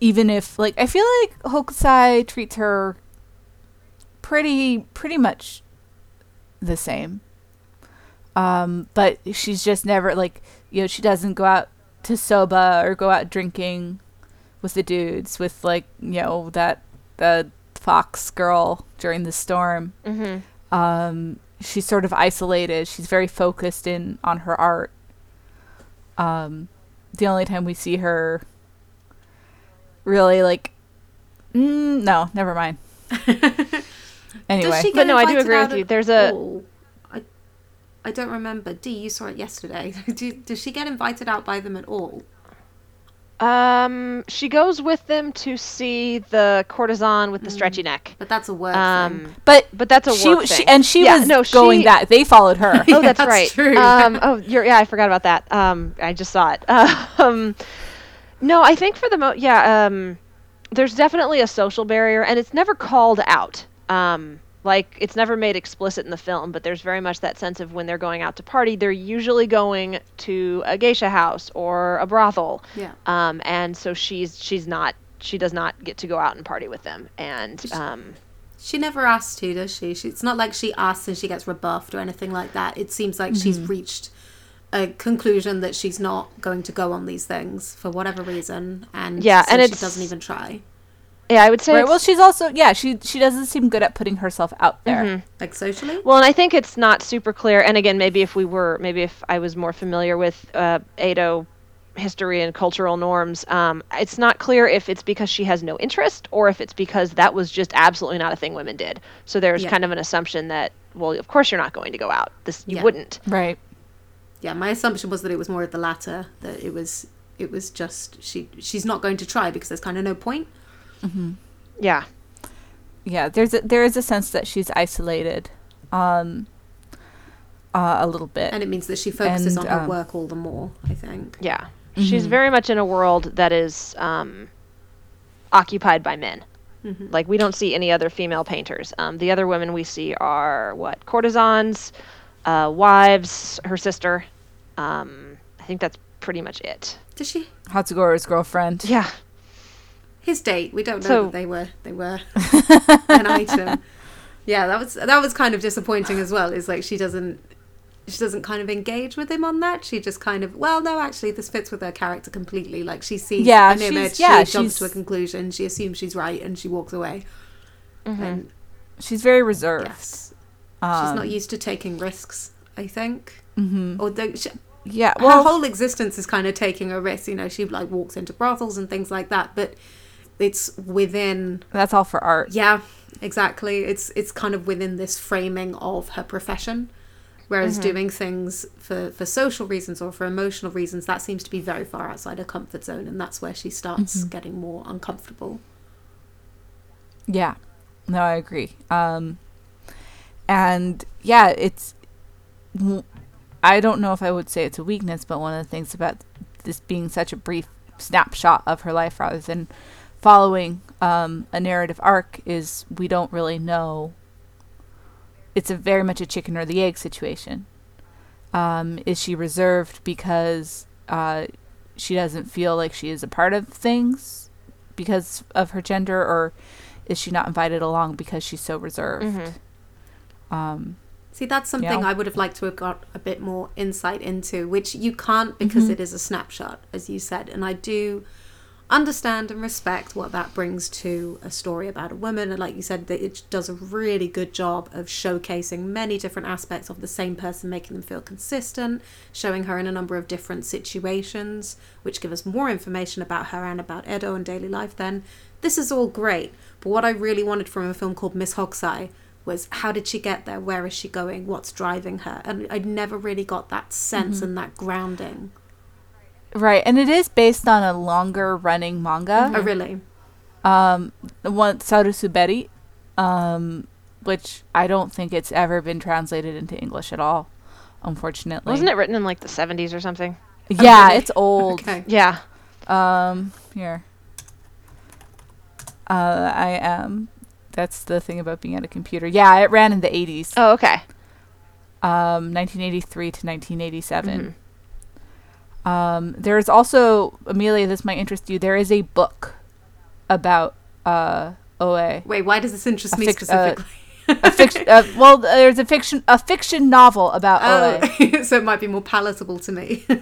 even if like I feel like Hokusai treats her pretty pretty much the same. Um, but she's just never like you know she doesn't go out to soba or go out drinking with the dudes with like you know that the fox girl during the storm. Mm-hmm. Um, she's sort of isolated. She's very focused in on her art. Um, the only time we see her really like, mm, no, never mind. [LAUGHS] anyway, Does she But no, I do agree with you. at There's a- all? I, I don't remember. D, you saw it yesterday. [LAUGHS] do, does she get invited out by them at all? Um, she goes with them to see the courtesan with the stretchy neck. But that's a work thing. Um, but but that's a she, work she thing. and she Yeah, was no, going she- that they followed her. [LAUGHS] oh, [LAUGHS] that's, that's right. true. Um, oh, you're, yeah, I forgot about that. Um, I just saw it. Um, no, I think for the mo, yeah, um, there's definitely a social barrier, and it's never called out. Um, like it's never made explicit in the film, but there's very much that sense of when they're going out to party, they're usually going to a geisha house or a brothel. Yeah. Um, and so she's she's not she does not get to go out and party with them, and um, She never asks to, does she? she? It's not like she asks and she gets rebuffed or anything like that. It seems like she's Mm-hmm. reached a conclusion that she's not going to go on these things for whatever reason, and Yeah, so and she doesn't even try. Yeah, I would say right. Well, she's also yeah. She she doesn't seem good at putting herself out there. Mhm. Like socially. Well, and I think it's not super clear. And again, maybe if we were, maybe if I was more familiar with uh, Edo history and cultural norms, um, it's not clear if it's because she has no interest or if it's because that was just absolutely not a thing women did. So there's Yeah. kind of an assumption that, well, of course you're not going to go out. This you Yeah. wouldn't. Right. Yeah, my assumption was that it was more of the latter. That it was it was just she she's not going to try because there's kind of no point. Yeah. Yeah. There's a, there is a sense that she's isolated, um, uh, a little bit. and it means that she focuses And, on her um, work all the more. I think. Yeah. She's very much in a world that is um, occupied by men. Like we don't see any other female painters. Um, the other women we see are what courtesans, uh, wives, her sister. Um, I think that's pretty much it. Does she? Hatsugoro's girlfriend. Yeah. His date. We don't know So- that they were they were [LAUGHS] an item. Yeah, that was that was kind of disappointing as well. Is like she doesn't she doesn't kind of engage with him on that. She just kind of well, no, actually, this fits with her character completely. Like she sees Yeah, an image, yeah, she jumps to a conclusion, she assumes she's right, and she walks away. And She's very reserved. yes, Um, she's not used to taking risks. I think. mhm. Or the, she, Yeah. her whole existence is kind of taking a risk. You know, she like walks into brothels and things like that, but it's within that's all for art. Yeah, exactly. It's it's kind of within this framing of her profession. Whereas doing things for, for social reasons or for emotional reasons, that seems to be very far outside her comfort zone, and that's where she starts getting more uncomfortable. Yeah. No, I agree. Um, and yeah, it's. w- I don't know if I would say it's a weakness, but one of the things about this being such a brief snapshot of her life rather than following um, a narrative arc is we don't really know. It's a very much a chicken or the egg situation. Um, is she reserved because uh, she doesn't feel like she is a part of things because of her gender, or is she not invited along because she's so reserved? Um, See, that's something Yeah. I would have liked to have got a bit more insight into, which you can't because Mhm. it is a snapshot, as you said. And I do understand and respect what that brings to a story about a woman. And like you said, it does a really good job of showcasing many different aspects of the same person, making them feel consistent, showing her in a number of different situations, which give us more information about her and about Edo and daily life then. This is all great. But what I really wanted from a film called Miss Hokusai was how did she get there? Where is she going? What's driving her? And I never really got that sense mm-hmm. and that grounding. Right, and it is based on a longer running manga. Oh, really? Um, the one Sarusuberi, um, which I don't think it's ever been translated into English at all, unfortunately. Wasn't it written in like the 70s or something? Yeah, really? it's old. Okay. Yeah. Um, here. Uh, I am. That's the thing about being at a computer. Yeah, it ran in the 80s. Oh, okay. Um, 1983 to 1987. Um, there's also Amelia. This might interest you. There is a book about uh Oe. Wait, why does this interest A me fic- uh, specifically? A fiction. [LAUGHS] uh, well, there's a fiction a fiction novel about Oe. Oh, [LAUGHS] so it might be more palatable to me. [LAUGHS]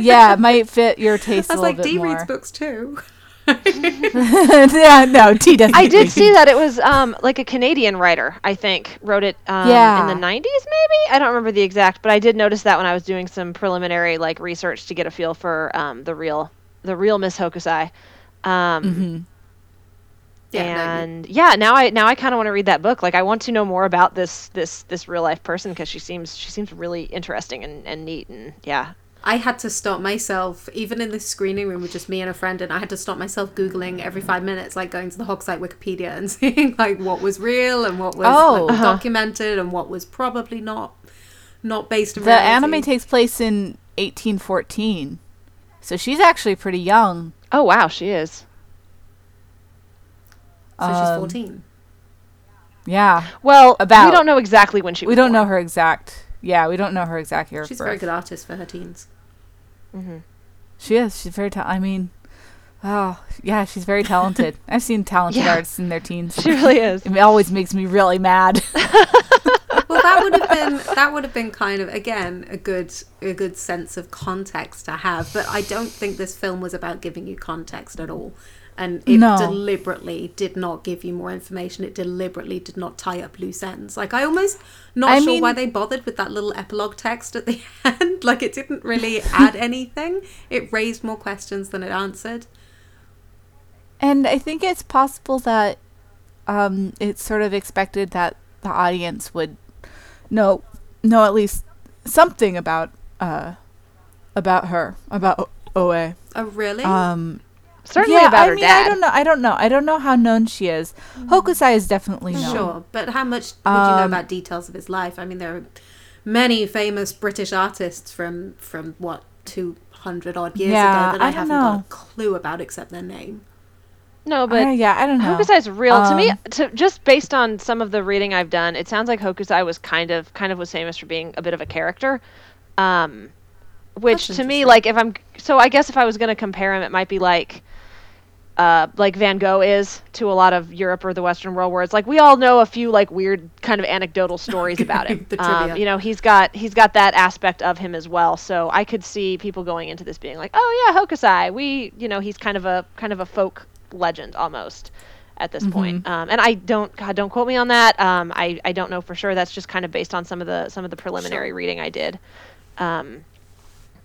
Yeah, it might fit your taste I a was like, Dee more. reads books too. [LAUGHS] yeah, no, Dee doesn't. I did see that it was um, like a Canadian writer, I think, wrote it um, Yeah. in the 90s, maybe? I don't remember the exact, but I did notice that when I was doing some preliminary like research to get a feel for um, the real the real Miss Hokusai. Um, Mhm. Yeah, no, and yeah, now I now I kind of want to read that book. Like I want to know more about this this this real life person because she seems she seems really interesting and, and neat and yeah. I had to stop myself, even in this screening room with just me and a friend, and I had to stop myself Googling every five minutes, like going to the Hokusai Wikipedia and [LAUGHS] seeing like what was real and what was Oh. like, Uh-huh. documented and what was probably not not based in The reality. anime takes place in 1814, so she's actually pretty young. Oh wow, she is. so she's um, 14. Yeah, Well, About- we don't know exactly when she. we was don't know her exact. Yeah, we don't know her exact year. of She's a very good artist for her teens. Mm-hmm. She is. She's very. Ta- I mean, oh yeah, she's very talented. [LAUGHS] I've seen talented Yeah. artists in their teens. She really is. It always makes me really mad. [LAUGHS] well that would have been that would have been kind of again a good a good sense of context to have but i don't think this film was about giving you context at all and it No. deliberately did not give you more information. It deliberately did not tie up loose ends. Like i almost not I sure mean- why they bothered with that little epilogue text at the [LAUGHS] end. Like it didn't really add anything. It raised more questions than it answered. And I think it's possible that um, it's sort of expected that the audience would know know at least something about uh, about her about O- Oe. oh really? Um, Certainly yeah, about I her mean, dad. I don't know. I don't know. I don't know how known she is. Hokusai is definitely known. Sure, but how much would you know Um, about details of his life? I mean, there are many famous British artists from from what two hundred odd years Yeah, ago that I, I don't haven't got a clue about except their name. No, but Uh, yeah, I don't know. Hokusai's real to me. Um, To, just based on some of the reading I've done, it sounds like Hokusai was kind of kind of was famous for being a bit of a character. Um, which That's to me, like if I'm so, I guess if I was going to compare him, it might be like. Uh, like Van Gogh is to a lot of Europe or the Western world, where it's like we all know a few like weird kind of anecdotal stories [LAUGHS] about him. Um, you know, he's got he's got that aspect of him as well. So I could see people going into this being like, oh yeah, Hokusai. We, you know, he's kind of a kind of a folk legend almost at this point. Um, and I don't God, don't quote me on that. Um, I I don't know for sure. That's just kind of based on some of the some of the preliminary Sure. reading I did. Um,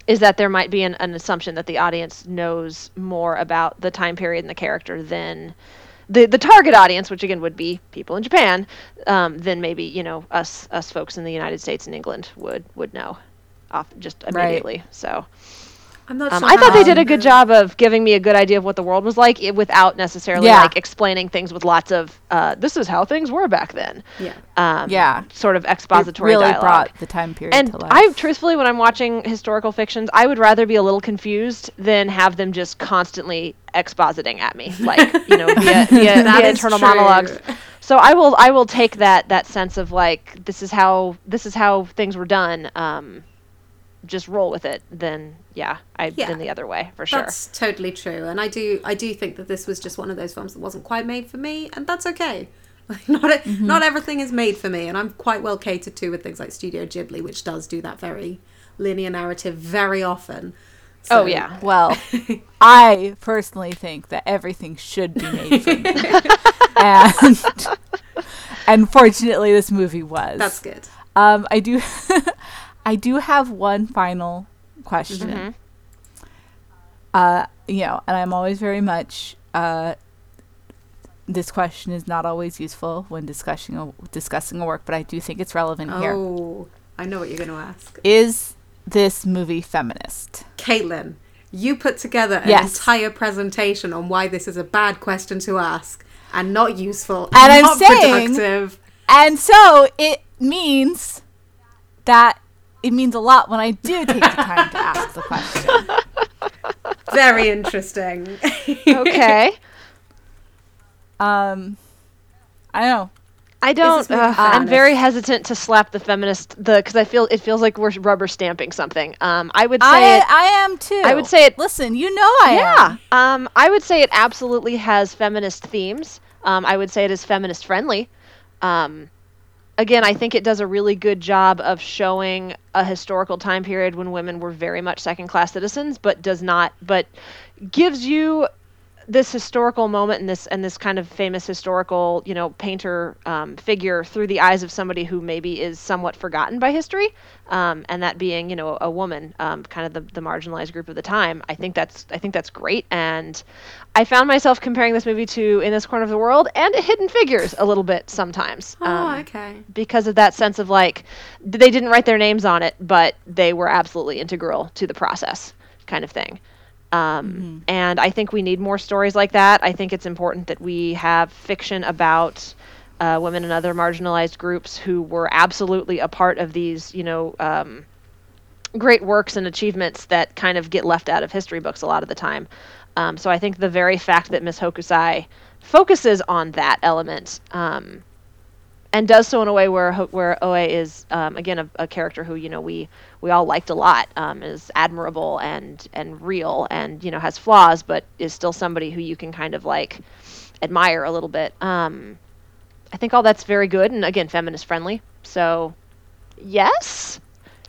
is that there might be an, an assumption that the audience knows more about the time period and the character than the the target audience, which again would be people in Japan, um, than maybe you know us us folks in the United States and England would would know off just Right. immediately. So I'm not um, sure. I thought they did a good job of giving me a good idea of what the world was like i- without necessarily Yeah. like explaining things with lots of uh, this is how things were back then. Yeah. Um, Yeah. sort of It expository really dialogue. brought the time period And to life. I truthfully, when I'm watching historical fictions, I would rather be a little confused than have them just constantly expositing at me, [LAUGHS] like you know, via, via, via internal true. monologues. So I will, I will take that that sense of like this is how this is how things were done. Um, just roll with it. Then yeah, I Yeah. been the other way for sure. That's totally true, and I do I do think that this was just one of those films that wasn't quite made for me, and that's okay. Like [LAUGHS] not e- Mm-hmm. not everything is made for me, and I'm quite well catered to with things like Studio Ghibli, which does do that very linear narrative very often. Oh So- yeah. Well, [LAUGHS] I personally think that everything should be made for me. [LAUGHS] and unfortunately this movie was. that's good. Um I do I do have one final question. Mhm. Uh you know, and I'm always very much uh this question is not always useful when discussing a, discussing a work, but I do think it's relevant here. Oh, I know what you're going to ask. Is this movie feminist? Caitlin, you put together an Yes. entire presentation on why this is a bad question to ask and not useful and, And I'm not saying- productive. And so it means that it means a lot when I do take the time to ask the [LAUGHS] question. Very interesting. [LAUGHS] Okay. Um, I don't know. I don't. Uh, I'm very hesitant to slap the feminist the because I feel it feels like we're rubber stamping something. Um, I would say I it, I am too. I would say it- Listen, you know I yeah. am. Um, I would say it absolutely has feminist themes. Um, I would say it is feminist friendly. Um, again, I think it does a really good job of showing a historical time period when women were very much second class citizens, but does not, but gives you this historical moment and this and this kind of famous historical you know painter um, figure through the eyes of somebody who maybe is somewhat forgotten by history um, and that being you know a woman um, kind of the, the marginalized group of the time i think that's i think that's great and i found myself comparing this movie to in this corner of the world and hidden figures a little bit sometimes oh, um, okay. because of that sense of like they didn't write their names on it, but they were absolutely integral to the process, kind of thing. Um, And I think we need more stories like that. I think it's important that we have fiction about uh, women and other marginalized groups who were absolutely a part of these, you know, um, great works and achievements that kind of get left out of history books a lot of the time. Um, so I think the very fact that Miss Hokusai focuses on that element um, and does so in a way where where Oe is um, again a, a character who you know we we all liked a lot um, is admirable and and real and you know has flaws but is still somebody who you can kind of like admire a little bit. Um, I think all that's very good and again feminist friendly. So yes,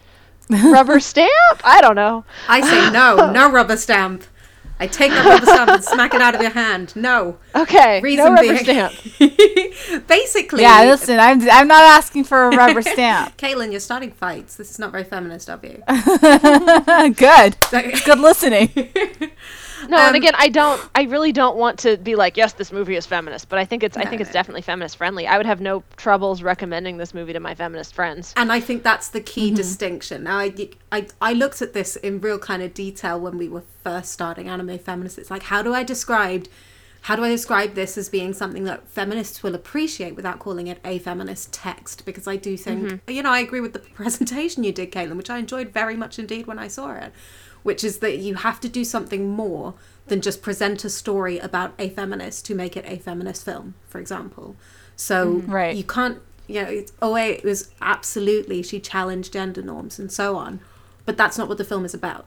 [LAUGHS] rubber stamp. I don't know. I say no, no [LAUGHS] rubber stamp. I take that rubber stamp and smack it out of your hand. No. Okay, Reason no rubber being, stamp. [LAUGHS] basically, Yeah, listen, I'm I'm not asking for a [LAUGHS] rubber stamp. Caitlin, you're starting fights. This is not very feminist of you. [LAUGHS] Good. Good listening. No, Um, and again, I don't. I really don't want to be like, yes, this movie is feminist, but I think it's. I think it's no. definitely feminist friendly. I would have no troubles recommending this movie to my feminist friends. And I think that's the key distinction. Now, I, I, I looked at this in real kind of detail when we were first starting Anime Feminists. It's like, how do I describe, how do I describe this as being something that feminists will appreciate without calling it a feminist text? Because I do think, you know, I agree with the [LAUGHS] presentation you did, Caitlin, which I enjoyed very much indeed when I saw it, which is that you have to do something more than just present a story about a feminist to make it a feminist film, for example. So mm-hmm. Right. you can't you know it's, oh wait, it was absolutely she challenged gender norms and so on. But that's not what the film is about.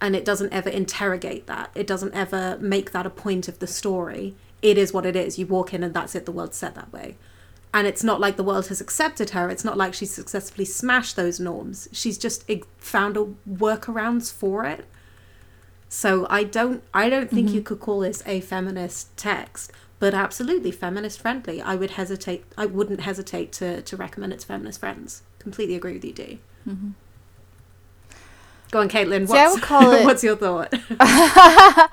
And it doesn't ever interrogate that. It doesn't ever make that a point of the story. It is what it is. You walk in and that's it. The world's set that way and it's not like the world has accepted her it's not like she's successfully smashed those norms she's just found a workarounds for it so I don't I don't think you mm-hmm. could call this a feminist text, but absolutely feminist friendly. I would hesitate I wouldn't hesitate to, to recommend it to feminist friends. Completely agree with you, Dee. Mm-hmm. Go on, Caitlin. See, What's, [LAUGHS] it- what's your thought? [LAUGHS]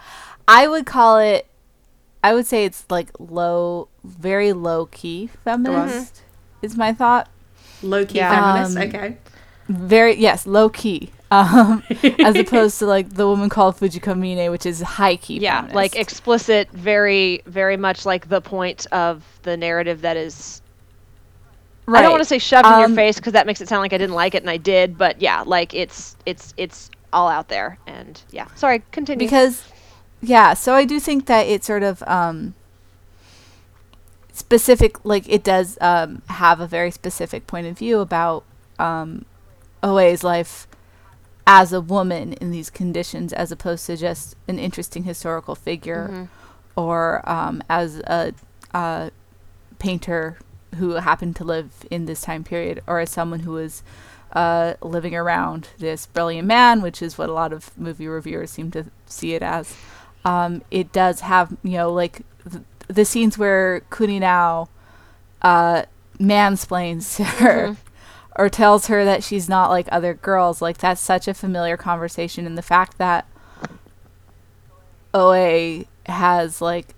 I would call it. I would say it's like low, very low key feminist. Is my thought. Low key Yeah. feminist. Um, okay. Very yes, low key. [LAUGHS] Um, [LAUGHS] as opposed to like the woman called Fujiko Mine, which is high key. Yeah, feminist. like explicit, very, very much like the point of the narrative that is. I don't want to say shoved in your Um, face because that makes it sound like I didn't like it and I did, but yeah, like it's it's it's all out there and yeah. Sorry, continue. because yeah so i do think that it sort of um specific like it does um have a very specific point of view about um oe's life as a woman in these conditions as opposed to just an interesting historical figure or um as a, a painter who happened to live in this time period or as someone who was uh, living around this brilliant man, which is what a lot of movie reviewers seem to see it as. Um, it does have, you know, like th- the scenes where Kuninao uh, mansplains to [LAUGHS] her or tells her that she's not like other girls. Like, that's such a familiar conversation. And the fact that Oe has, like,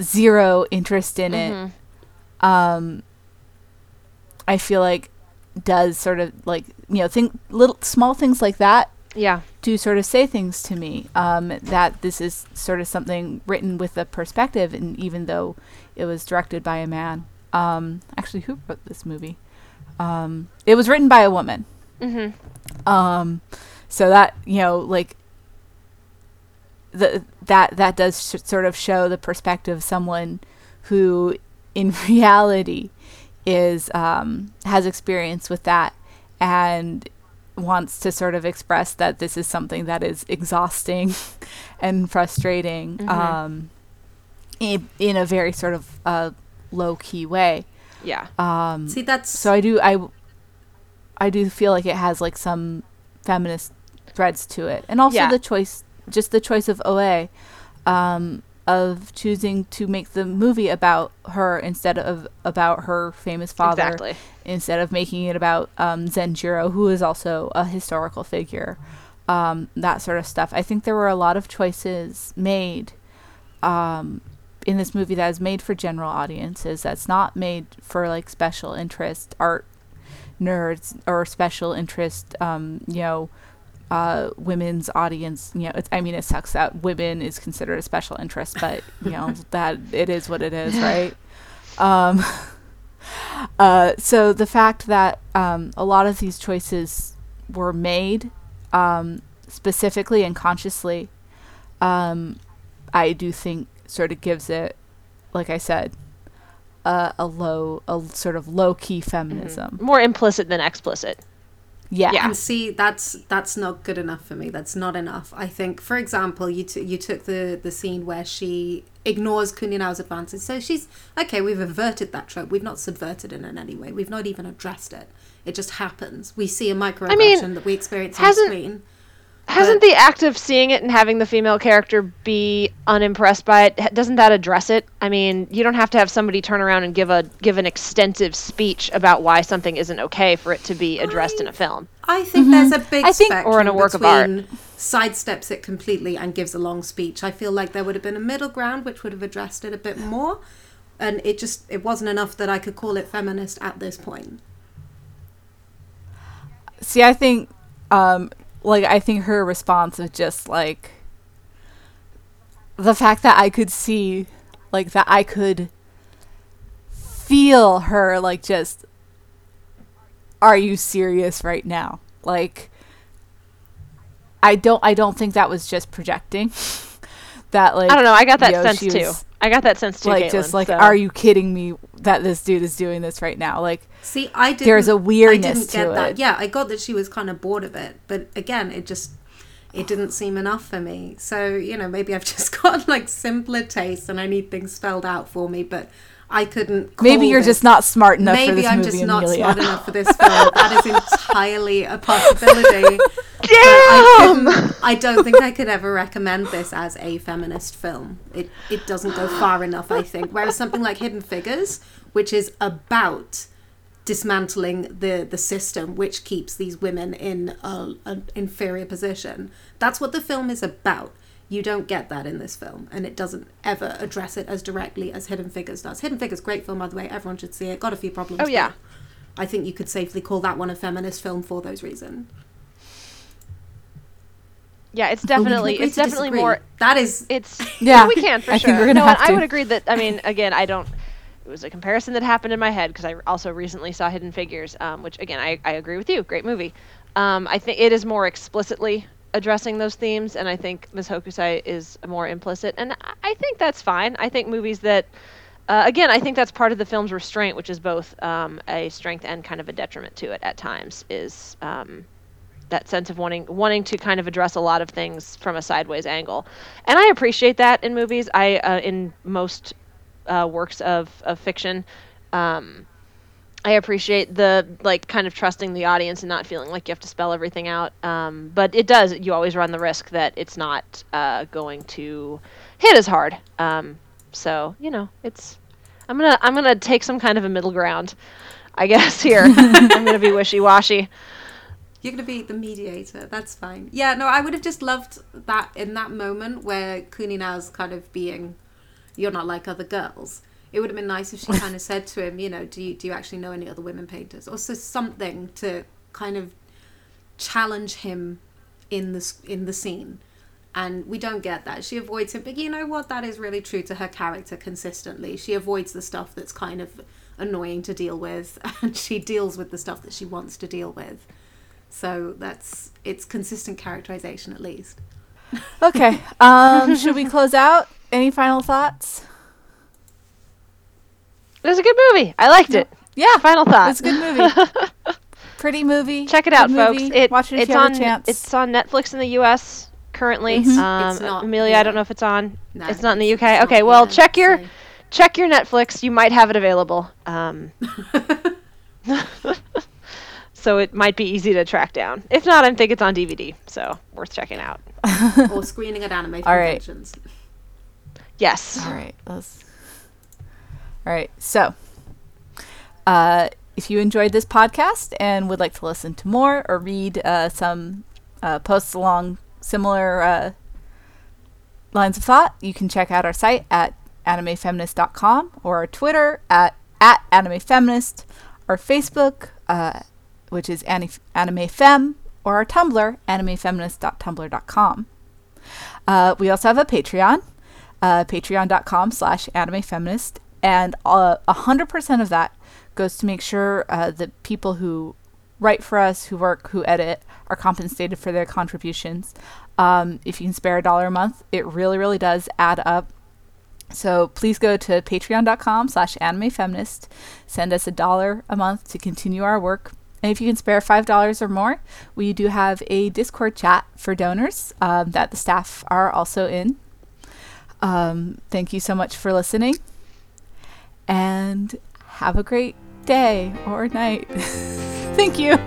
zero interest in it, um, I feel like does sort of like you know think little small things like that Yeah. Do sort of say things to me um, that this is sort of something written with a perspective, and even though it was directed by a man, um, actually, who wrote this movie? Um, it was written by a woman. Mm-hmm. Um, so that you know, like the that that does sh- sort of show the perspective of someone who, in [LAUGHS] reality, is um, has experience with that and wants to sort of express that this is something that is exhausting [LAUGHS] and frustrating Mhm. um, in, in a very sort of uh, low key way. Yeah. Um, See, that's so I do I I do feel like it has like some feminist threads to it, and also Yeah. the choice, just the choice of Oe, um, of choosing to make the movie about her instead of about her famous father, Exactly. instead of making it about um, Zenjiro, who is also a historical figure, um, that sort of stuff. I think there were a lot of choices made um, in this movie that is made for general audiences. That's not made for like special interest art nerds or special interest, um, you know, uh, women's audience. You know, it's, I mean, it sucks that women is considered a special interest, but you know [LAUGHS] that it is what it is, right? Um, [LAUGHS] uh, so the fact that um, a lot of these choices were made um, specifically and consciously, um, I do think sort of gives it, like I said, a, a low, a sort of low key feminism. More implicit than explicit. Yeah. Yeah. And see, that's that's not good enough for me. That's not enough. I think, for example, you t- you took the the scene where she ignores Kuninao's advances. So she's okay. We've averted that trope. We've not subverted it in any way. We've not even addressed it. It just happens. We see a microaggression mean, that we experience on hasn't- screen. Hasn't the act of seeing it and having the female character be unimpressed by it doesn't that address it? I mean, you don't have to have somebody turn around and give a give an extensive speech about why something isn't okay for it to be addressed in a film. I think there's a big I think- spectrum Or in a work of art. sidesteps it completely and gives a long speech. I feel like there would have been a middle ground which would have addressed it a bit more, and it just it wasn't enough that I could call it feminist at this point. See, I think, um, like, I think her response was just like the fact that I could see, like, that I could feel her, like, just, are you serious right now? Like, I don't, I don't think that was just projecting. [LAUGHS] that, like, I don't know. I got that sense she too. was, I got that sense too. like, Caitlin, just like, so- are you kidding me that this dude is doing this right now? Like, See, I didn't. There's a weirdness I didn't get to that. it. Yeah, I got that she was kind of bored of it, but again, it just it didn't seem enough for me. So you know, maybe I've [LAUGHS] just got like simpler tastes and I need things spelled out for me. But I couldn't. Maybe you're this- just not smart enough for Maybe I'm just not Amelia. smart enough for this [LAUGHS] film. That is entirely a possibility. [LAUGHS] Damn! I, I don't think I could ever recommend this as a feminist film. It it doesn't go far enough, I think. Whereas something like Hidden Figures, which is about dismantling the the system which keeps these women in a, an inferior position, that's what the film is about. You don't get that in this film, and it doesn't ever address it as directly as Hidden Figures does. Hidden Figures, great film by the way. Everyone should see it. Got a few problems. Oh, yeah. I think you could safely call that one a feminist film for those reasons. Yeah, it's [LAUGHS] But we definitely it's definitely disagree. more That is It's Yeah, we can for [LAUGHS] I sure. think we're gonna no, have and I to. would agree that I mean, [LAUGHS] again, I don't. It was a comparison that happened in my head because I also recently saw Hidden Figures, um, which again I, I agree with you. Great movie. Um, I think it is more explicitly addressing those themes, and I think Ms. Hokusai is more implicit, and I- I think that's fine. I think movies that. Uh, again, I think that's part of the film's restraint, which is both um, a strength and kind of a detriment to it at times. Is um, that sense of wanting wanting to kind of address a lot of things from a sideways angle, and I appreciate that in movies. I uh, in most uh, works of of fiction, um, I appreciate the like kind of trusting the audience and not feeling like you have to spell everything out. Um, but it does. You always run the risk that it's not uh, going to hit as hard. Um, so you know, it's I'm gonna I'm gonna take some kind of a middle ground, I guess. [LAUGHS] Here, I'm gonna be wishy washy. You're gonna be the mediator. That's fine. Yeah, no, I would have just loved that in that moment where Kuninao's kind of being, you're not like other girls. It would have been nice if she kind of said to him, you know, do you do you actually know any other women painters, or so something to kind of challenge him in the in the scene. And we don't get that. She avoids him, but you know what? That is really true to her character consistently. She avoids the stuff that's kind of annoying to deal with, [LAUGHS] and she deals with the stuff that she wants to deal with. So that's it's consistent characterization at least. Okay. Um, should we close out? Any final thoughts? It was a good movie. I liked it. Yeah, Final thought. it's a good movie. [LAUGHS] Pretty movie. Check it out, Good folks. movie. It, Watch it if it's you have on a chance. it's on Netflix in the U.S. currently. Mhm. Um, It's not Amelia, I don't know if it's on. No, it's not in the UK. it's okay, well, here, check your so- check your Netflix. You might have it available. Um, [LAUGHS] [LAUGHS] so it might be easy to track down. If not, I think it's on DVD. So worth checking out. [LAUGHS] or screening at anime All right. conventions. Yes. All right. Let's... All right. So, uh, if you enjoyed this podcast and would like to listen to more or read uh, some uh, posts along similar uh, lines of thought, you can check out our site at animefeminist.com or our Twitter at, at animefeminist, our Facebook, uh, which is ani- animefem, or our Tumblr, animefeminist.tumblr.com. Uh, we also have a Patreon, uh, patreon.com slash animefeminist, and uh, a 100% of that goes to make sure uh, the people who write for us, who work, who edit, are compensated for their contributions. Um, if you can spare a dollar a month, it really, really does add up. So please go to patreon.com slash animefeminist. Send us a dollar a month to continue our work. And if you can spare $5 or more, we do have a Discord chat for donors um, that the staff are also in. Um, thank you so much for listening. And have a great day or night. [LAUGHS] thank you.